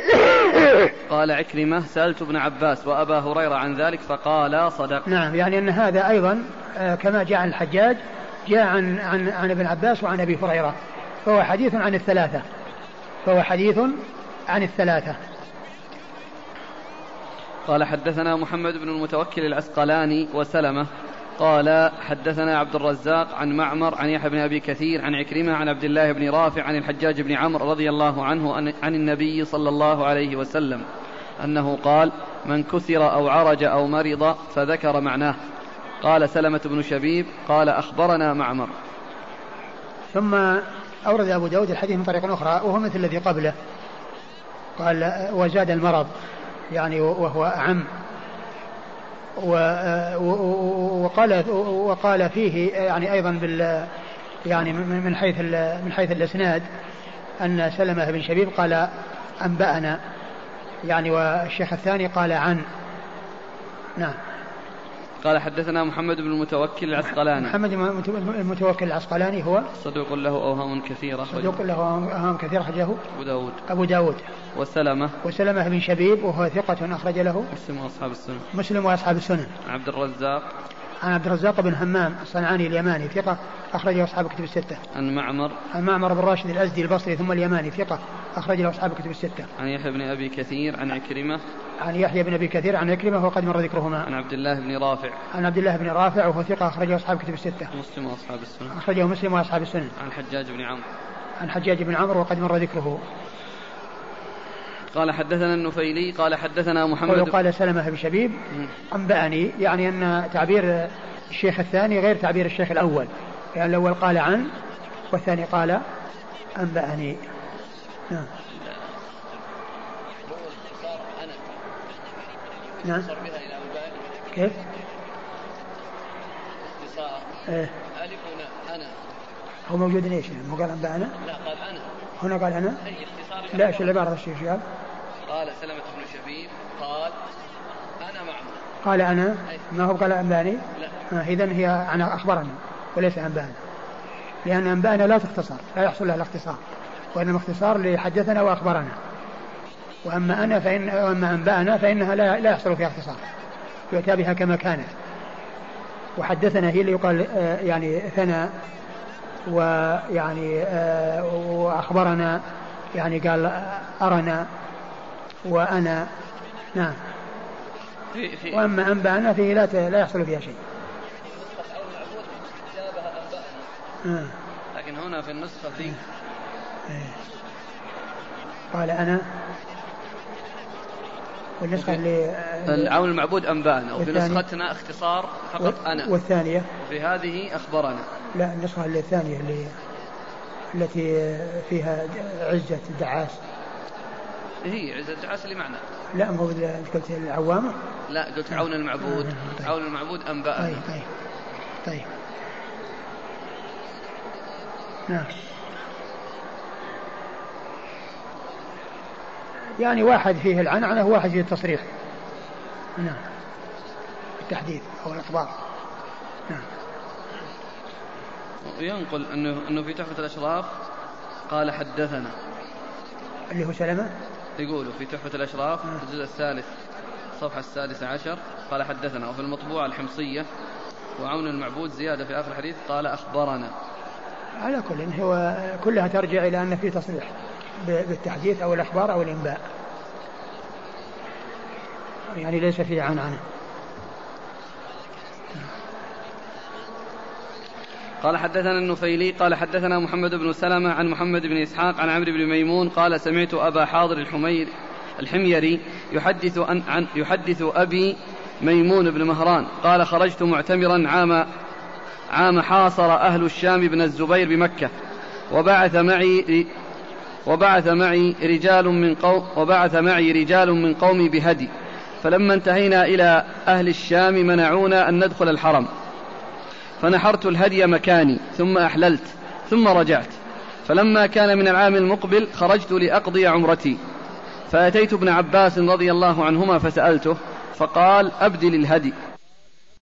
(coughs) قال عكرمة سألت ابن عباس وأبا هريرة عن ذلك فقال صدق. نعم يعني أن هذا أيضا آه، كما جاء عن الحجاج جاء عن, عن, عن ابن عباس وعن أبي هريرة. فهو حديث عن الثلاثة. فهو حديث عن الثلاثة. قال حدثنا محمد بن المتوكل العسقلاني وسلمة. قال حدثنا عبد الرزاق عن معمر عن يحيى بن أبي كثير عن عكرمة عن عبد الله بن رافع عن الحجاج بن عمرو رضي الله عنه عن النبي صلى الله عليه وسلم أنه قال من كسر أو عرج أو مرض فذكر معناه. قال سلمة بن شبيب قال أخبرنا معمر. ثم أورد أبو داود الحديث من طريق أخرى وهو مثل الذي قبله. قال وزاد المرض. يعني وهو أعم. وقال وقال فيه يعني أيضا بال يعني من حيث من حيث الإسناد أن سلمة بن شبيب قال أنبأنا يعني والشيخ الثاني قال عن. نعم. قال حدثنا محمد بن المتوكل العسقلاني. محمد المتوكل العسقلاني هو صدوق له أوهام كثيرة. صدوق له أوهام كثيرة أخرجه أبو داود. أبو داود. وسلمة. وسلمة بن شبيب وهو ثقة أخرج له مسلم وأصحاب السنن مسلم وأصحاب السنن عبد الرزاق. عن عبد الرزاق بن همام الصنعاني اليماني ثقة أخرجه أصحاب الكتب الستة. عن معمر عن معمر بن راشد الأزدي البصري ثم اليماني ثقة أخرج له أصحاب الكتب الستة. عن يحيى بن أبي كثير عن عكرمة عن يحيى بن أبي كثير عن عكرمة وقد مر ذكرهما. عن عبد الله بن رافع عن عبد الله بن رافع وهو ثقة أخرجه أصحاب الكتب الستة. مسلم وأصحاب السنن أخرجه مسلم وأصحاب السنن. عن حجاج بن عمرو عن حجاج بن عمرو وقد مر ذكره. قال حدثنا النفيلي قال حدثنا محمد قال, قال سلمة بن شبيب أنبأني يعني أن تعبير الشيخ الثاني غير تعبير الشيخ الأول. يعني الأول قال عن والثاني قال أنبأني. نعم. نعم. كيف؟ إيه. أنا. هو موجود إيش يعني؟ مو قال انبانا؟ لا قال أنا هنا قال أنا؟ أي اختصار لا إيش العباره الشيخ قال؟ قال سلمة بن شبيب قال أنا معمر قال أنا؟ ما هو قال أنباني؟ لا. آه اذا هي أنا أخبرني وليس انبانا لأن انبانا لا تختصر لا يحصل لها الاختصار وإنما اختصار لحدثنا وأخبرنا. وأما أنا فان وأما انبانا فإنها لا, لا يحصل فيها اختصار. يؤتى بها كما كانت. وحدثنا هي اللي يقال آه، يعني ثنى ويعني آه، وأخبرنا يعني قال أرنا وأنا. نعم. في في. وأما انبانا فيه لا لا يحصل فيها شيء. آه. لكن هنا في النسخة في. إيه. قال أنا. والنسخة اللي العون المعبود أنبأنا وفي؟ نسختنا اختصار فقط أنا. والثانية. وفي هذه أخبرنا. لا النسخة الثانية اللي التي فيها عزة الدعاس. هي عزة العاس اللي معنا. لا مو قلت العوامة لا قلت عون المعبود. آه، طيب. عون المعبود أنبأنا طيب طيب طيب. نعم. يعني واحد فيه العنعنة وواحد فيه التصريح. نعم. التحديث أو الإخبار. نعم. ينقل أنه أنه في تحفة الأشراف قال حدثنا. اللي هو سلمة؟ يقولوا في تحفة الأشراف. الجزء الثالث الصفحة السادسة عشر قال حدثنا. وفي المطبوعة الحمصية وعون المعبود زيادة في آخر الحديث قال أخبرنا. على كل هو كلها ترجع إلى أن في تصريح بالتحديث أو الأخبار أو الإنباء. يعني ليس فيه عنعنة. قال حدثنا النفيلي قال حدثنا محمد بن سلمة عن محمد بن إسحاق عن عمرو بن ميمون قال سمعت أبا حاضر الحمير الحميري يحدث عن, عن يحدث أبي ميمون بن مهران قال خرجت معتمرا عام عام حاصر أهل الشام بن الزبير بمكة وبعث معي وبعث معي رجال من قوم وبعث معي رجال من قومي بهدي فلما انتهينا إلى أهل الشام منعونا أن ندخل الحرم. فنحرت الهدي مكاني ثم أحللت ثم رجعت. فلما كان من العام المقبل خرجت لأقضي عمرتي. فأتيت ابن عباس رضي الله عنهما فسألته فقال أبدل الهدي.